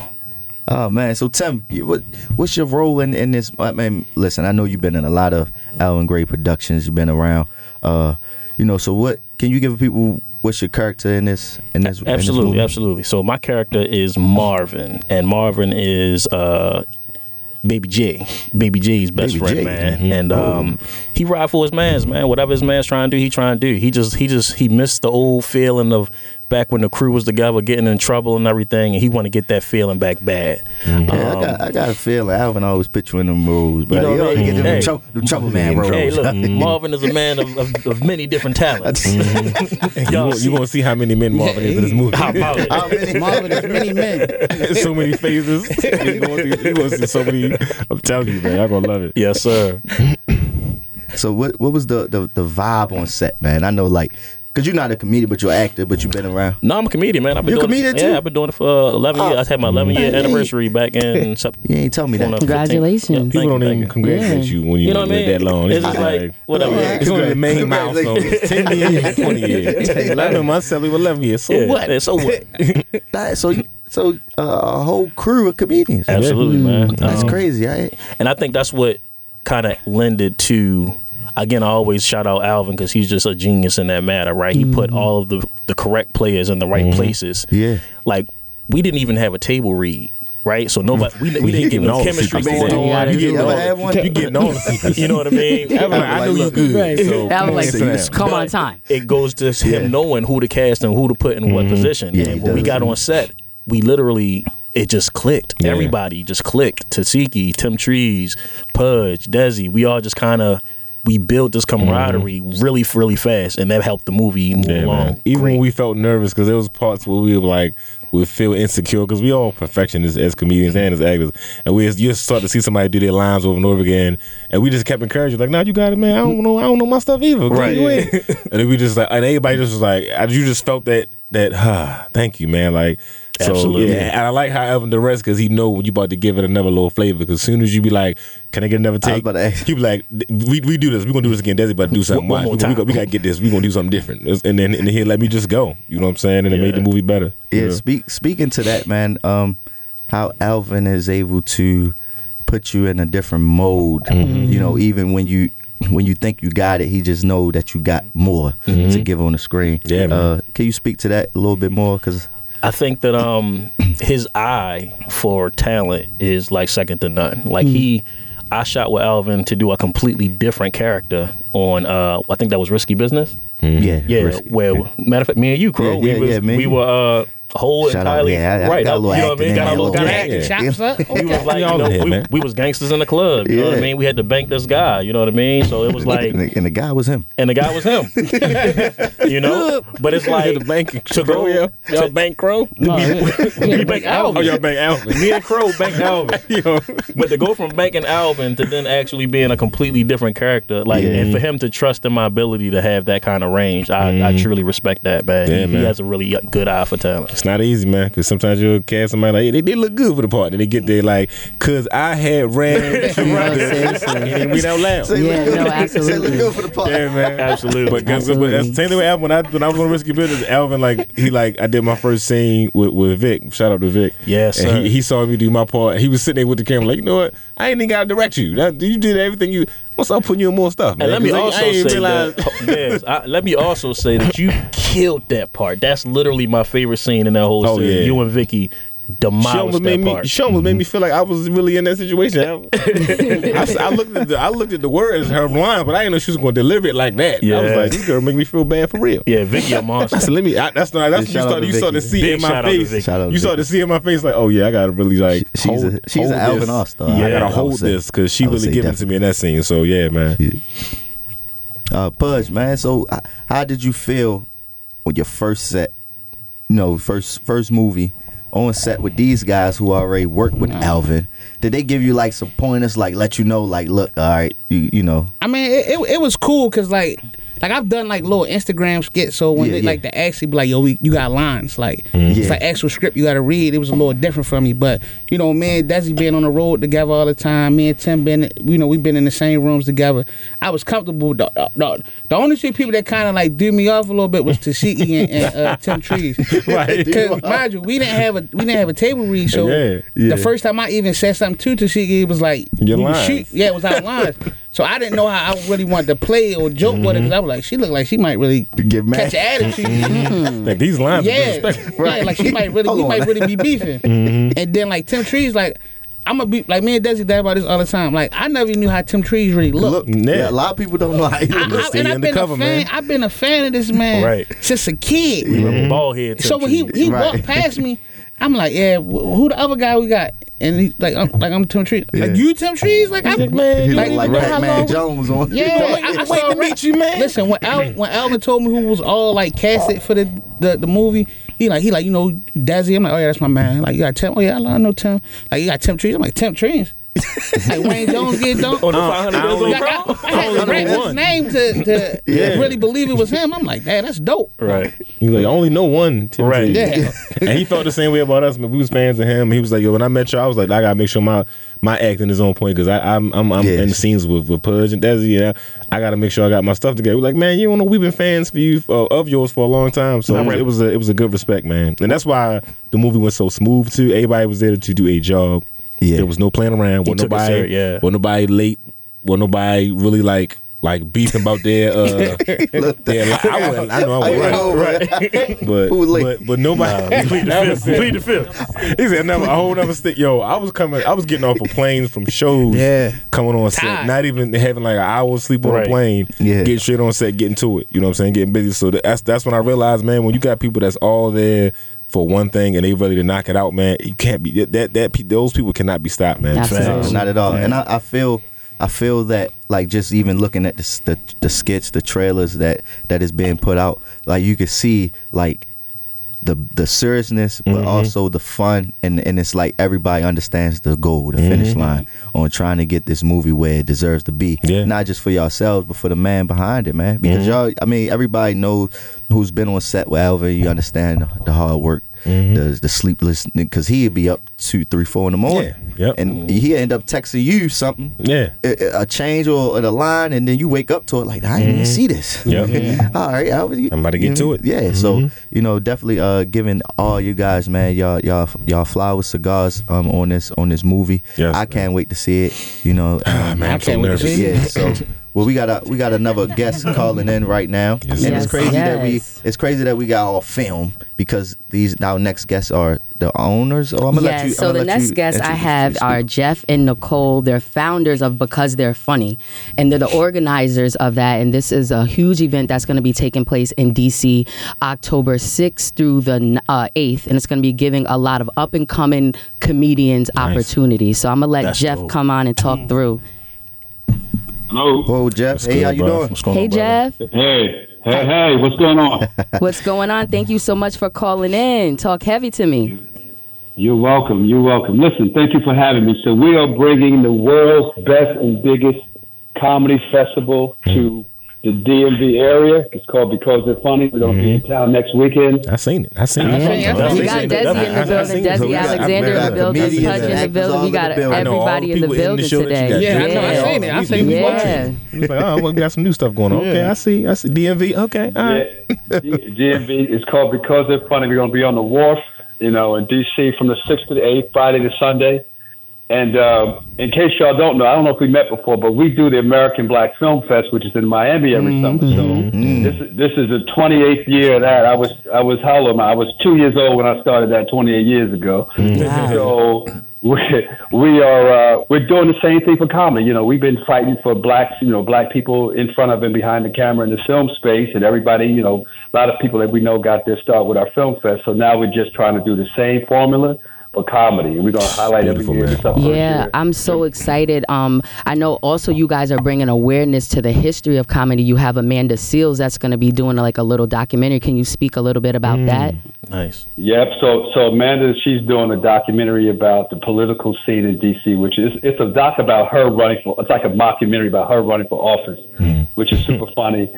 Oh man, so Tim, you- what what's your role in in this? I mean, listen, I know you've been in a lot of Alvin Gray productions. You've been around, uh, you know. So what can you give people? What's your character in this? In this, in this Absolutely, absolutely. So my character is Marvin, and Marvin is uh, Baby J, Baby J's best Baby friend, J. man. Mhm. And um, he ride for his man's man. Whatever his man's trying to do, he trying to do. He just he just he missed the old feeling of back when the crew was together, getting in trouble and everything, and he want to get that feeling back bad. Yeah, I Um, got I got a feeling Alvin always put you in them roles, but You know he what I always mean? get them Hey. trou- them trouble man roles. Hey, look, Marvin is a man of, of, of many different talents. You Y'all gonna- you gonna see how many men Marvin is in this movie. How about it? How many- Marvin is many men. so many phases. He's going through, he gonna see so many. I'm telling you, man, y'all gonna love it. Yes, sir. So what what was the, the the vibe on set, man? I know like because you're not a comedian, but you're an actor, but you've been around. No, I'm a comedian, man. I've been You a doing comedian, Yeah, too? I've been doing it for uh, 11 Oh. years. I had my 11 year anniversary back in September. You ain't tell me that. Congratulations. People don't even congratulate you when you, You know what I live mean? that long. It's just like, whatever. It's only the main milestone. It's 10 years, 20 years. 11 months, 11 years. So Yeah, what? so what? That- so you- so uh, a whole crew of comedians. Absolutely, man. That's Um, crazy. I, And I think that's what kind of lended to. Again, I always shout out Alvin because he's just a genius in that matter, right? He put mm-hmm. all of the the correct players in the right mm-hmm. places. Yeah. Like we didn't even have a table read, right? So nobody we, we didn't get no chemistry secrets. going You on. gotta You do getting all one? You getting all. You know what I mean? I'm like, I know you good. Right. So That was like, sit down. come on time. It goes to him knowing who to cast and who to put in what mm-hmm. position. Yeah, and when we does. got on set, we literally it just clicked. Yeah. Everybody just clicked. Tasiki, Tim Trees, Pudge, Desi. We all just kind of we built this camaraderie really, really fast, and that helped the movie move Yeah, along. man. Even when we felt nervous, because there was parts where we were like, we would feel insecure, because we all perfectionists as comedians and as actors, and we just, you start to see somebody do their lines over and over again, and we just kept encouraging, like, "No, you got it, man. I don't know, I don't know my stuff either. Right. Right. and then we just like, and everybody just was like, you just felt that that, ah, thank you, man. Like. So Absolutely. yeah, and I like how Evan rest because he know when you about to give it another little flavor. Because as soon as you be like, "Can I get another take?" about to ask. He be like, "We we do this. We gonna do this again. Desi about to do something. One Watch. more we, time. we, got- we gotta get this. We gonna do something different." And then and then he let me just go. You know what I'm saying? And it made the movie better. yeah. You know? Speak speaking to that, man. Um, how Alvin is able to put you in a different mode. Mm-hmm. You know, even when you when you think you got it, he just know that you got more to give on the screen. Mm-hmm. Yeah, man. Uh, can you speak to that a little bit more? Because I think that um his eye for talent is like second to none. Like he I shot with Alvin to do a completely different character on uh I think that was Risky Business. yeah, Yeah, risky. well, matter of fact, me and you, Crow, Yeah, we yeah, was, yeah, we were uh whole Shout out, entirely yeah, I- I right. got a little you know what I mean? Got a in little, there, got acting. Chops up. We was like, We you know, we, we was gangsters in the club. You know what I mean? We had to bank this guy. You know what I mean? So it was like, and, the, and the guy was him. and the guy was him. you know, but it's like the bank to go. Y'all bank Crow. No, yeah. we bank Oh, y'all bank Alvin. Me and Crow bank Alvin. Yo. But to go from banking Alvin to then actually being a completely different character, like, Yeah. and for him to trust in my ability to have that kind of range, I, I mm-hmm. truly respect that, man. Yeah, he, he man. has a really good eye for talent. It's not easy, man, because sometimes you'll cast somebody like, yeah, they, they look good for the part. And they get there like, because I had ran to and we don't laugh. Say Yeah, look good- no, Say look absolutely. good for the part. Yeah, man. Absolutely. But, guess what? but that's the same thing with Alvin. When I, when I was on Risky Business, Alvin, like, he, like, I did my first scene with, with Vic. Shout out to Vic. Yes, And sir. he, he saw me do my part. He was sitting there with the camera, like, you know what? I ain't even got to direct you. That, you did everything you. What's up putting you in more stuff, man? And let me I- also I say that. Yes, I, let me also say that you killed that part. That's literally my favorite scene in that whole Oh, series. yeah. You and Vicky demolished almost that made me. part. She almost made me feel like I was really in that situation. I, s- I looked at the, I looked at the words her line, but I didn't know she was going to deliver it like that. I was Yeah. like, this girl make me feel bad for real. Yeah, Vicky a monster. I said, let me. I, that's not. That's what you started. You started to see Big in my shout out to face. Vicky. Shout out to You started to see in my face like, oh yeah, I gotta really like. She's hold, a- she's hold an Alvin this. All-Star. I gotta I hold say. this because she really say giving it to me in that scene. So yeah, man. Uh, Pudge, man. So, uh, how did you feel with your first set? You know, first first movie on set with these guys who already worked with Alvin. Did they give you like some pointers, like let you know, like, look, all right, you, you know, I mean, it, it, it was cool because like like I've done like little Instagram skits. So when Yeah, they yeah. like they actually be like, yo, we, you got lines. Like Yeah. it's like actual script you got to read. It was a little different for me. But you know, me and Desi being on the road together all the time. Me and Tim been, you know, we've been in the same rooms together. I was comfortable. The, the, the only two people that kind of like do me off a little bit was Tashiki and, and uh, Tim Trees. Right. Because mind you, we didn't have a we didn't have a table read. So Yeah, yeah. the first time I even said something to Tashiki, it was like Your lines. shoot- yeah, it was our lines. So I didn't know how I really wanted to play or joke with it. 'cause I was like, she looked like she might really get mad. catch an attitude. Mm. Like these lines. are yeah, disrespectful. yeah, like she might really, we on. might really be beefing. And then like Tim Trees, like I'm gonna be like me and Desi talk about this all the time. Like I never knew how Tim Trees really looked. look, yeah. a lot of people don't know how you I, I, and I've been a fan. man. I've been a fan of this man Right. since a kid. You remember bald head. So when he he Right. walked past me, I'm like, yeah, wh- who the other guy we got? And he's like, I'm like I'm Tim Trees. Yeah. Like you Tim Trees? Like I'm man, He like, look like you know Batman Jones on. yeah, I, I Wait saw to meet you, man. Listen, when Al, when Alvin told me who was all like casted for the, the the movie, he like he like you know Desi. I'm like, oh yeah, that's my man. Like you got Tim. Oh yeah, I know Tim. Like you got Tim Trees. I'm like Tim Trees. like Wayne Jones get done. on the 500 years old Like, I, crowd. I had to rap his name to, to Yeah. really believe it was him. I'm like, man, that's dope. Right. He's like, I only know one. Tim Right. Yeah. and he felt the same way about us. But we was fans of him. He was like, "Yo, when I met you, I was like, I gotta make sure my my acting is on point because I'm I'm, I'm Yes. in the scenes with with Pudge and Desi. You know, I gotta make sure I got my stuff together." We're like, "Man, you don't know, we've been fans for you uh, of yours for a long time." So it was, it was a it was a good respect, man, and that's why the movie went so smooth too. Everybody was there to do a job. Yeah. there was no playing around. Wasn't nobody, serious, yeah. wasn't nobody late. Wasn't nobody really like. Like beefing about their, uh, their li- I, wasn't, I know I I know, wasn't, right. but Who was late? but but nobody. Plead the fifth. Plead the fifth. he said never a whole never stick. Yo, I was coming. I was getting off of planes from shows. Yeah. coming on set, not even having like an hour sleep on Right. a plane. Yeah. getting straight on set, getting to it. You know what I'm saying? Getting busy. So that's that's when I realized, man, when you got people that's all there for one thing and they ready to knock it out, man, you can't be that that pe- those people cannot be stopped, man. Absolutely. Not at all. And I, I feel I feel that like just even looking at the, the the skits, the trailers that that is being put out, like you can see like the the seriousness, but Mm-hmm. also the fun, and and it's like everybody understands the goal, the finish line on trying to get this movie where it deserves to be. Mm-hmm. Yeah. Not just for yourselves, but for the man behind it, man. Because Mm-hmm. y'all, I mean, everybody knows who's been on set with Alvin. You understand the hard work, Mm-hmm. the the sleepless, because he'd be up two, three, four in the morning, Yeah. Yep. and he end up texting you something Yeah. a, a change or a line, and then you wake up to it like I didn't even see this. Yep. all right, I was, I'm about to get to it. Yeah, so you know, definitely uh, giving all you guys, man, y'all, y'all, y'all flowers, cigars, um, on this on this movie. Yes, I can't wait to see it. You know, um, man, I'm so wait to nervous. yeah. So Well, we got a we got another guest calling in right now, and Yes, it's crazy that we it's crazy that we got all film because these our next guests are the owners. Oh, I'm gonna yes, let you. so I'm the next guests I have are Jeff and Nicole. They're founders of Because They're Funny, and they're the organizers of that. And this is a huge event that's going to be taking place in DC October 6th through the uh, 8th, and it's going to be giving a lot of up and coming comedians opportunities. So I'm gonna let That's Jeff dope. come on and talk through. Hello. Whoa, Jeff. hey, how you doing? Hey, Jeff. Hey, hey, hey, what's going on? What's going on? Thank you so much for calling in. Talk heavy to me. You're welcome. You're welcome. Listen, thank you for having me. So we are bringing the world's best and biggest comedy festival to the DMV area. It's called Because They're Funny. We're going to be in mm-hmm. town next weekend. I've seen it. I've seen it. Yeah, we got Desi in the building, Desi Alexander in the building, Pudge in the building. We got everybody in the building today. Yeah, I know. I seen it. I seen it. Yeah. He's like, oh, well, we got some new stuff going on. Okay, I see. I see. DMV. Okay, all right. G- GMV is called Because They're Funny. We're going to be on the wharf, you know, in DC from the 6th to the 8th, Friday to Sunday. And uh, in case y'all don't know, I don't know if we met before, but we do the American Black Film Fest, which is in Miami every summer. So this is this is the 28th year of that. I was I was how old I? Was two years old when I started that 28 years ago. So we we are uh, we're doing the same thing for comedy. You know, we've been fighting for blacks, you know, black people in front of and behind the camera in the film space, and everybody, you know, a lot of people that we know got their start with our film fest. So now we're just trying to do the same formula for comedy, we're gonna highlight every year. This our Yeah, year. I'm so excited. Um, I know also you guys are bringing awareness to the history of comedy. You have Amanda Seales that's going to be doing like a little documentary. Can you speak a little bit about that? Nice. Yep. So so Amanda, she's doing a documentary about the political scene in DC, which is it's a doc about her running for. It's like a mockumentary about her running for office, which is super funny.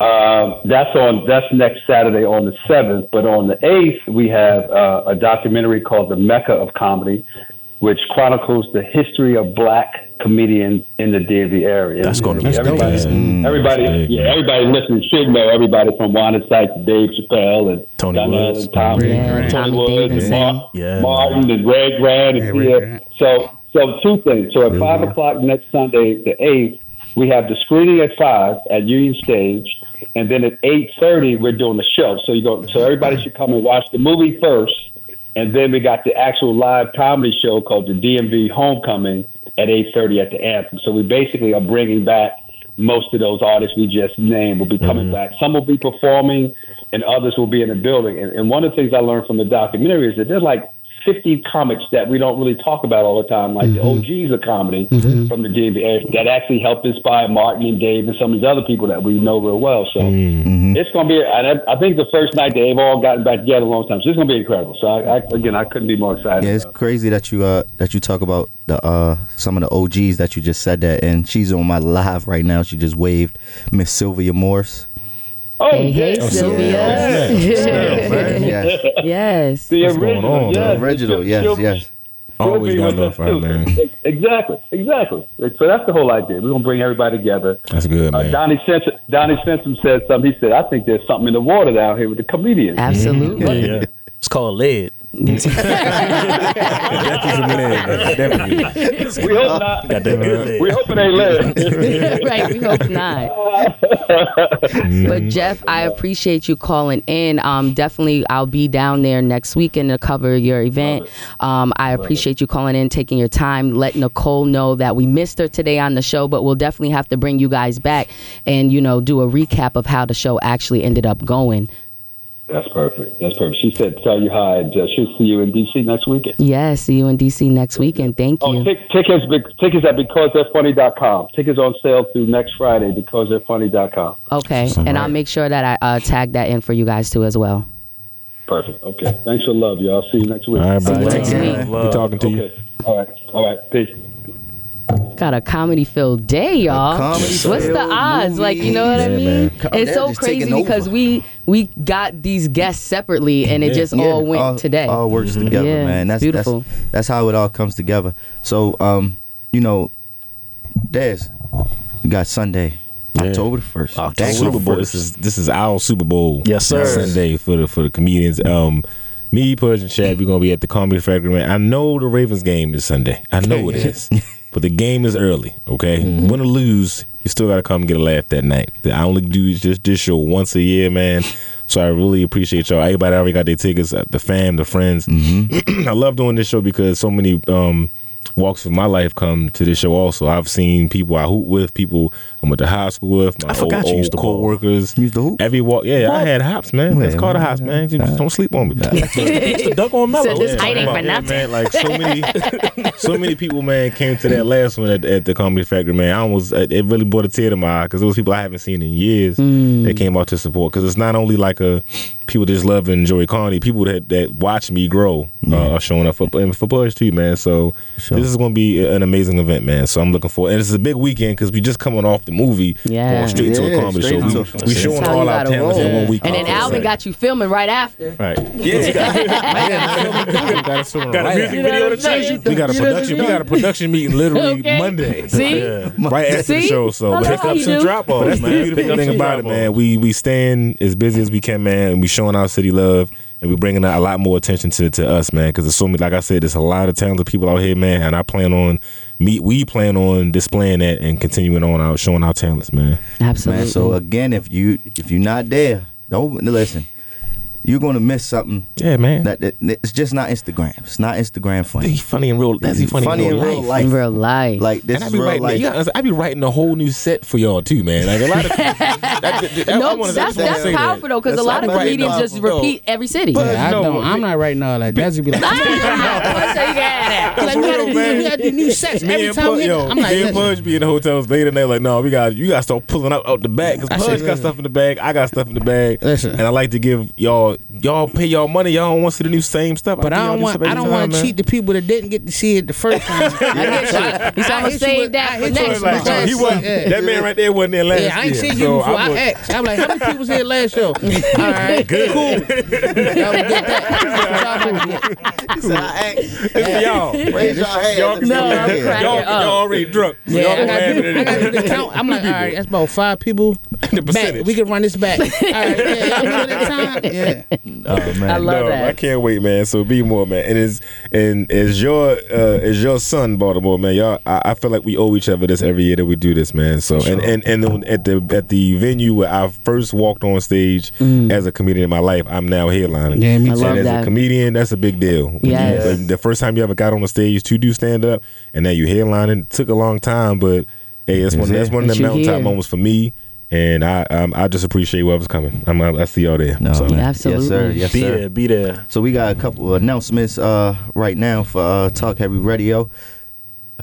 Um, that's on that's next Saturday on the seventh. But on the eighth, we have uh, a documentary called The Mecca of Comedy, which chronicles the history of black comedians in the DMV area. That's gonna be everybody. amazing. Everybody, yeah, everybody listening should know everybody from Wanda Sykes to Dave Chappelle and Tony Donnell Woods. and Tommy, Yeah, Tony Tommy Woods and Davidson. Mar- Yeah. Martin and Ray Grant and Tia. So, so two things. So at five o'clock next Sunday, the eighth, we have the screening at five at Union Stage, and then at eight thirty we're doing the show. So you go. So everybody should come and watch the movie first, and then we got the actual live comedy show called the DMV Homecoming at eight thirty at the Anthem. So we basically are bringing back most of those artists we just named will be coming mm-hmm. back. Some will be performing, and others will be in the building. And, and one of the things I learned from the documentary is that there's like 50 comics that we don't really talk about all the time, like the OGs of comedy from the DMV area that actually helped inspire Martin and Dave and some of these other people that we know real well. So it's going to be, and I, I think the first night they've all gotten back together a long time. So it's going to be incredible. So I, I, again, I couldn't be more excited. Yeah, it's crazy that you uh that you talk about the uh some of the OGs that you just said that, and she's on my live right now. She just waved Miss Sylvia Morse. Oh, Hey, hey, yeah. Sylvia. Yeah. Yes. Yes. The What's going on, yes. man? Original, yes, She'll- yes. Always she'll got love for her, man. Exactly, exactly. So that's the whole idea. We're gonna bring everybody together. That's good, Uh, man. Donnie Simpson, Donnie Simpson said something. He said, "I think there's something in the water down here with the comedians." Absolutely. Yeah, yeah. It's called lead. Definitely some lead, man. Definitely. We hope not. Got that good lead. We hope it ain't lead. right, we hope not. But Jeff, I appreciate you calling in. Um, definitely, I'll be down there next weekend to cover your event. Um, I appreciate you calling in, taking your time. Let Nicole know that we missed her today on the show, but we'll definitely have to bring you guys back and you know do a recap of how the show actually ended up going. That's perfect. That's perfect. She said, "Tell you hi, and uh, she'll see you in DC next weekend." Yeah, see you in DC next weekend. Thank you. Oh, tic- tickets, bec- tickets at becausetheyrefunny.com. Tickets on sale through next Friday becausetheyrefunny.com. Okay, and I'll make sure that I uh, tag that in for you guys too as well. Perfect. Okay. Thanks for the love, y'all. See you next week. All right, See you bro. next week. We talking to you. All right. All right. Peace. Got a comedy filled day, y'all. What's the filled odds? Like, you know what I mean? man. It's They're so crazy because we we got these guests separately and it just Yeah, all went today. All works together, Yeah, man. That's beautiful. That's, that's how it all comes together. So, um, you know, there's we got Sunday, October the first. October Super Bowl. This is this is our Super Bowl. Yes, sir. Sunday for the for the comedians. Um, me, Pudge, and Chad, we're gonna be at the Comedy Factory. Man, I know the Ravens game is Sunday. I know it is. But the game is early. Okay, win or lose, you still got to come and get a laugh that night. I only do just this show once a year, man. So I really appreciate y'all. Everybody already got their tickets. uh, The fam, the friends. I love doing this show because so many um, walks of my life come to this show. Also, I've seen people I hoop with, people I went to high school with, my I forgot old, you used to ball. co-workers. Used to hoop. Every walk, yeah, I had hops, man. It's called a hops, man. Just don't sleep on me. It's the duck on mellow. So this height ain't for Yeah, nothing. man. Like so many, so many people, man, came to that last one at, at the Comedy Factory, man. I almost, it it really brought a tear to my eye because those people I haven't seen in years that hmm. came out to support. Because it's not only like a people that just love and enjoy comedy, people that that watch me grow uh, are showing up for and for Bush too, man. So this is going to be an amazing event, man. So I'm looking forward, and it's a big weekend because we just coming off the movie, Yeah. going straight to a comedy straight show. to We, we showing all our talents in one week. And then Alvin got you filming right after. Right. Yeah. got a Got a music video to I'm change. saying? We got a You know what I'm production. We got a production meeting literally Monday. See? Right after the show. So I but love how drop offs, That's the man. beautiful Pick thing about it, man. We we staying as busy as we can, man, and we showing our city love. And we're bringing a lot more attention to, to us, man, because there's so many. Like I said, there's a lot of talented people out here, man. And I plan on me. We plan on displaying that and continuing on out showing our talents, man. Absolutely. Man, so again, if you if you're not there, don't listen. You're gonna miss something. Yeah, man. That, that- it's just not Instagram. It's not Instagram funny. He's funny in real. That's he funny, funny in in real real life. life. In real life. Like this And I is be real writing, life. you gotta- I be writing a whole new set for y'all too, man. Like a lot of that, that, that, no, wanna- I that's that's say that. powerful though, because a lot I of comedians a- just repeat every city. But Yeah, I no, don't. I'm not writing all that. That's be like. so you got that. Like, we gotta do- we gotta do new sets Me every and time. Pudge, we- yo, I'm me like, and listen. Pudge be in the hotels late and they're like, no, we got you got to start pulling out out the bag because I Pudge got stuff in the bag, I got stuff in the bag, Listen. and I like to give y'all y'all pay y'all money, y'all don't want to see the new same stuff. But give I don't want. I don't want to cheat the people that didn't get to see it the first time. I get you. He said, I'm gonna hit save that for next with Like, month. he wasn't, Yeah. that man right there wasn't there last Yeah, I ain't year. seen you so before. I, would- asked. I'm like, how many people was here last show? All right, good, cool. Y'all get that. Y'all would get- He said, I act- It's y'all. Raise your hand. Y'all, No, I'm your hand. cracking y'all, y'all already drunk. So Yeah, y'all I don't gotta, laugh do, at I gotta do the anything. count. I'm like, all right, that's about five people. The Back, percentage. we can run this back. All right, yeah, y'all that time. Yeah. Oh man. I love no, that. I can't wait, man. So be more, man. And is and as your uh, as your son, Baltimore, man. Y'all, I, I feel like we owe each other this every year that we do this, man. So and and and then at the at the venue where I first walked on stage as a comedian in my life, I'm now headlining. Yeah, me I too. love and as that. a comedian, that's a big deal. When you- like, the first time you ever got on the stage to do stand up, and now you headlining, it took a long time, but hey, that's one that's one of the mountaintop here. moments for me. And I um, I just appreciate whoever's coming. I'm, I, I see y'all there. No, So- man. Absolutely. Yes, sir. Yes, Be sir. there, be there. So we got a couple of announcements uh, right now for uh, Talk Heavy Radio.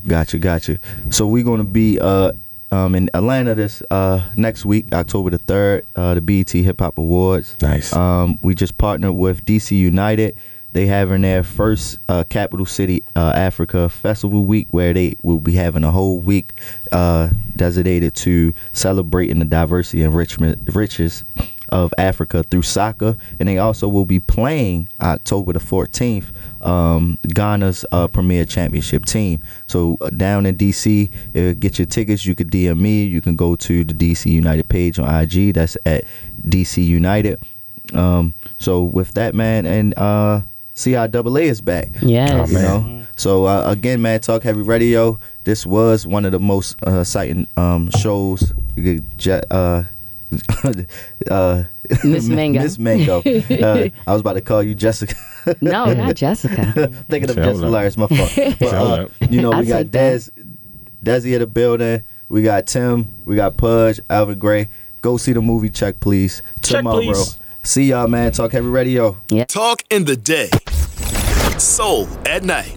Gotcha, gotcha. So we're gonna be uh, um, in Atlanta this uh, next week, October the third, uh, the BET Hip Hop Awards. Nice. Um, we just partnered with DC United. They having their first uh, capital city uh, Africa festival week, where they will be having a whole week uh, designated to celebrating the diversity and richness, riches of Africa through soccer, and they also will be playing October the 14th um, Ghana's uh, premier championship team. So uh, down in DC, uh, get your tickets. You could DM me. You can go to the DC United page on IG. That's at DC United. Um, so with that, man, and uh, CIAA is back. Yes. you know. So uh, again, man, Talk Heavy Radio. This was one of the most uh, exciting um, shows. You get uh, uh, Miss Mango. Miss Mango. Uh, I was about to call you Jessica. No, not Jessica. Thinking of Sound Jessica like- Lyons, my fault. But, uh, you know, I we got take. Des, Desi in the building. We got Tim. We got Pudge, Alvin Gray. Go see the movie Check, please. Check, Tomorrow. please. See y'all, man. Talk Heavy Radio. Talk in the day. Soul at night.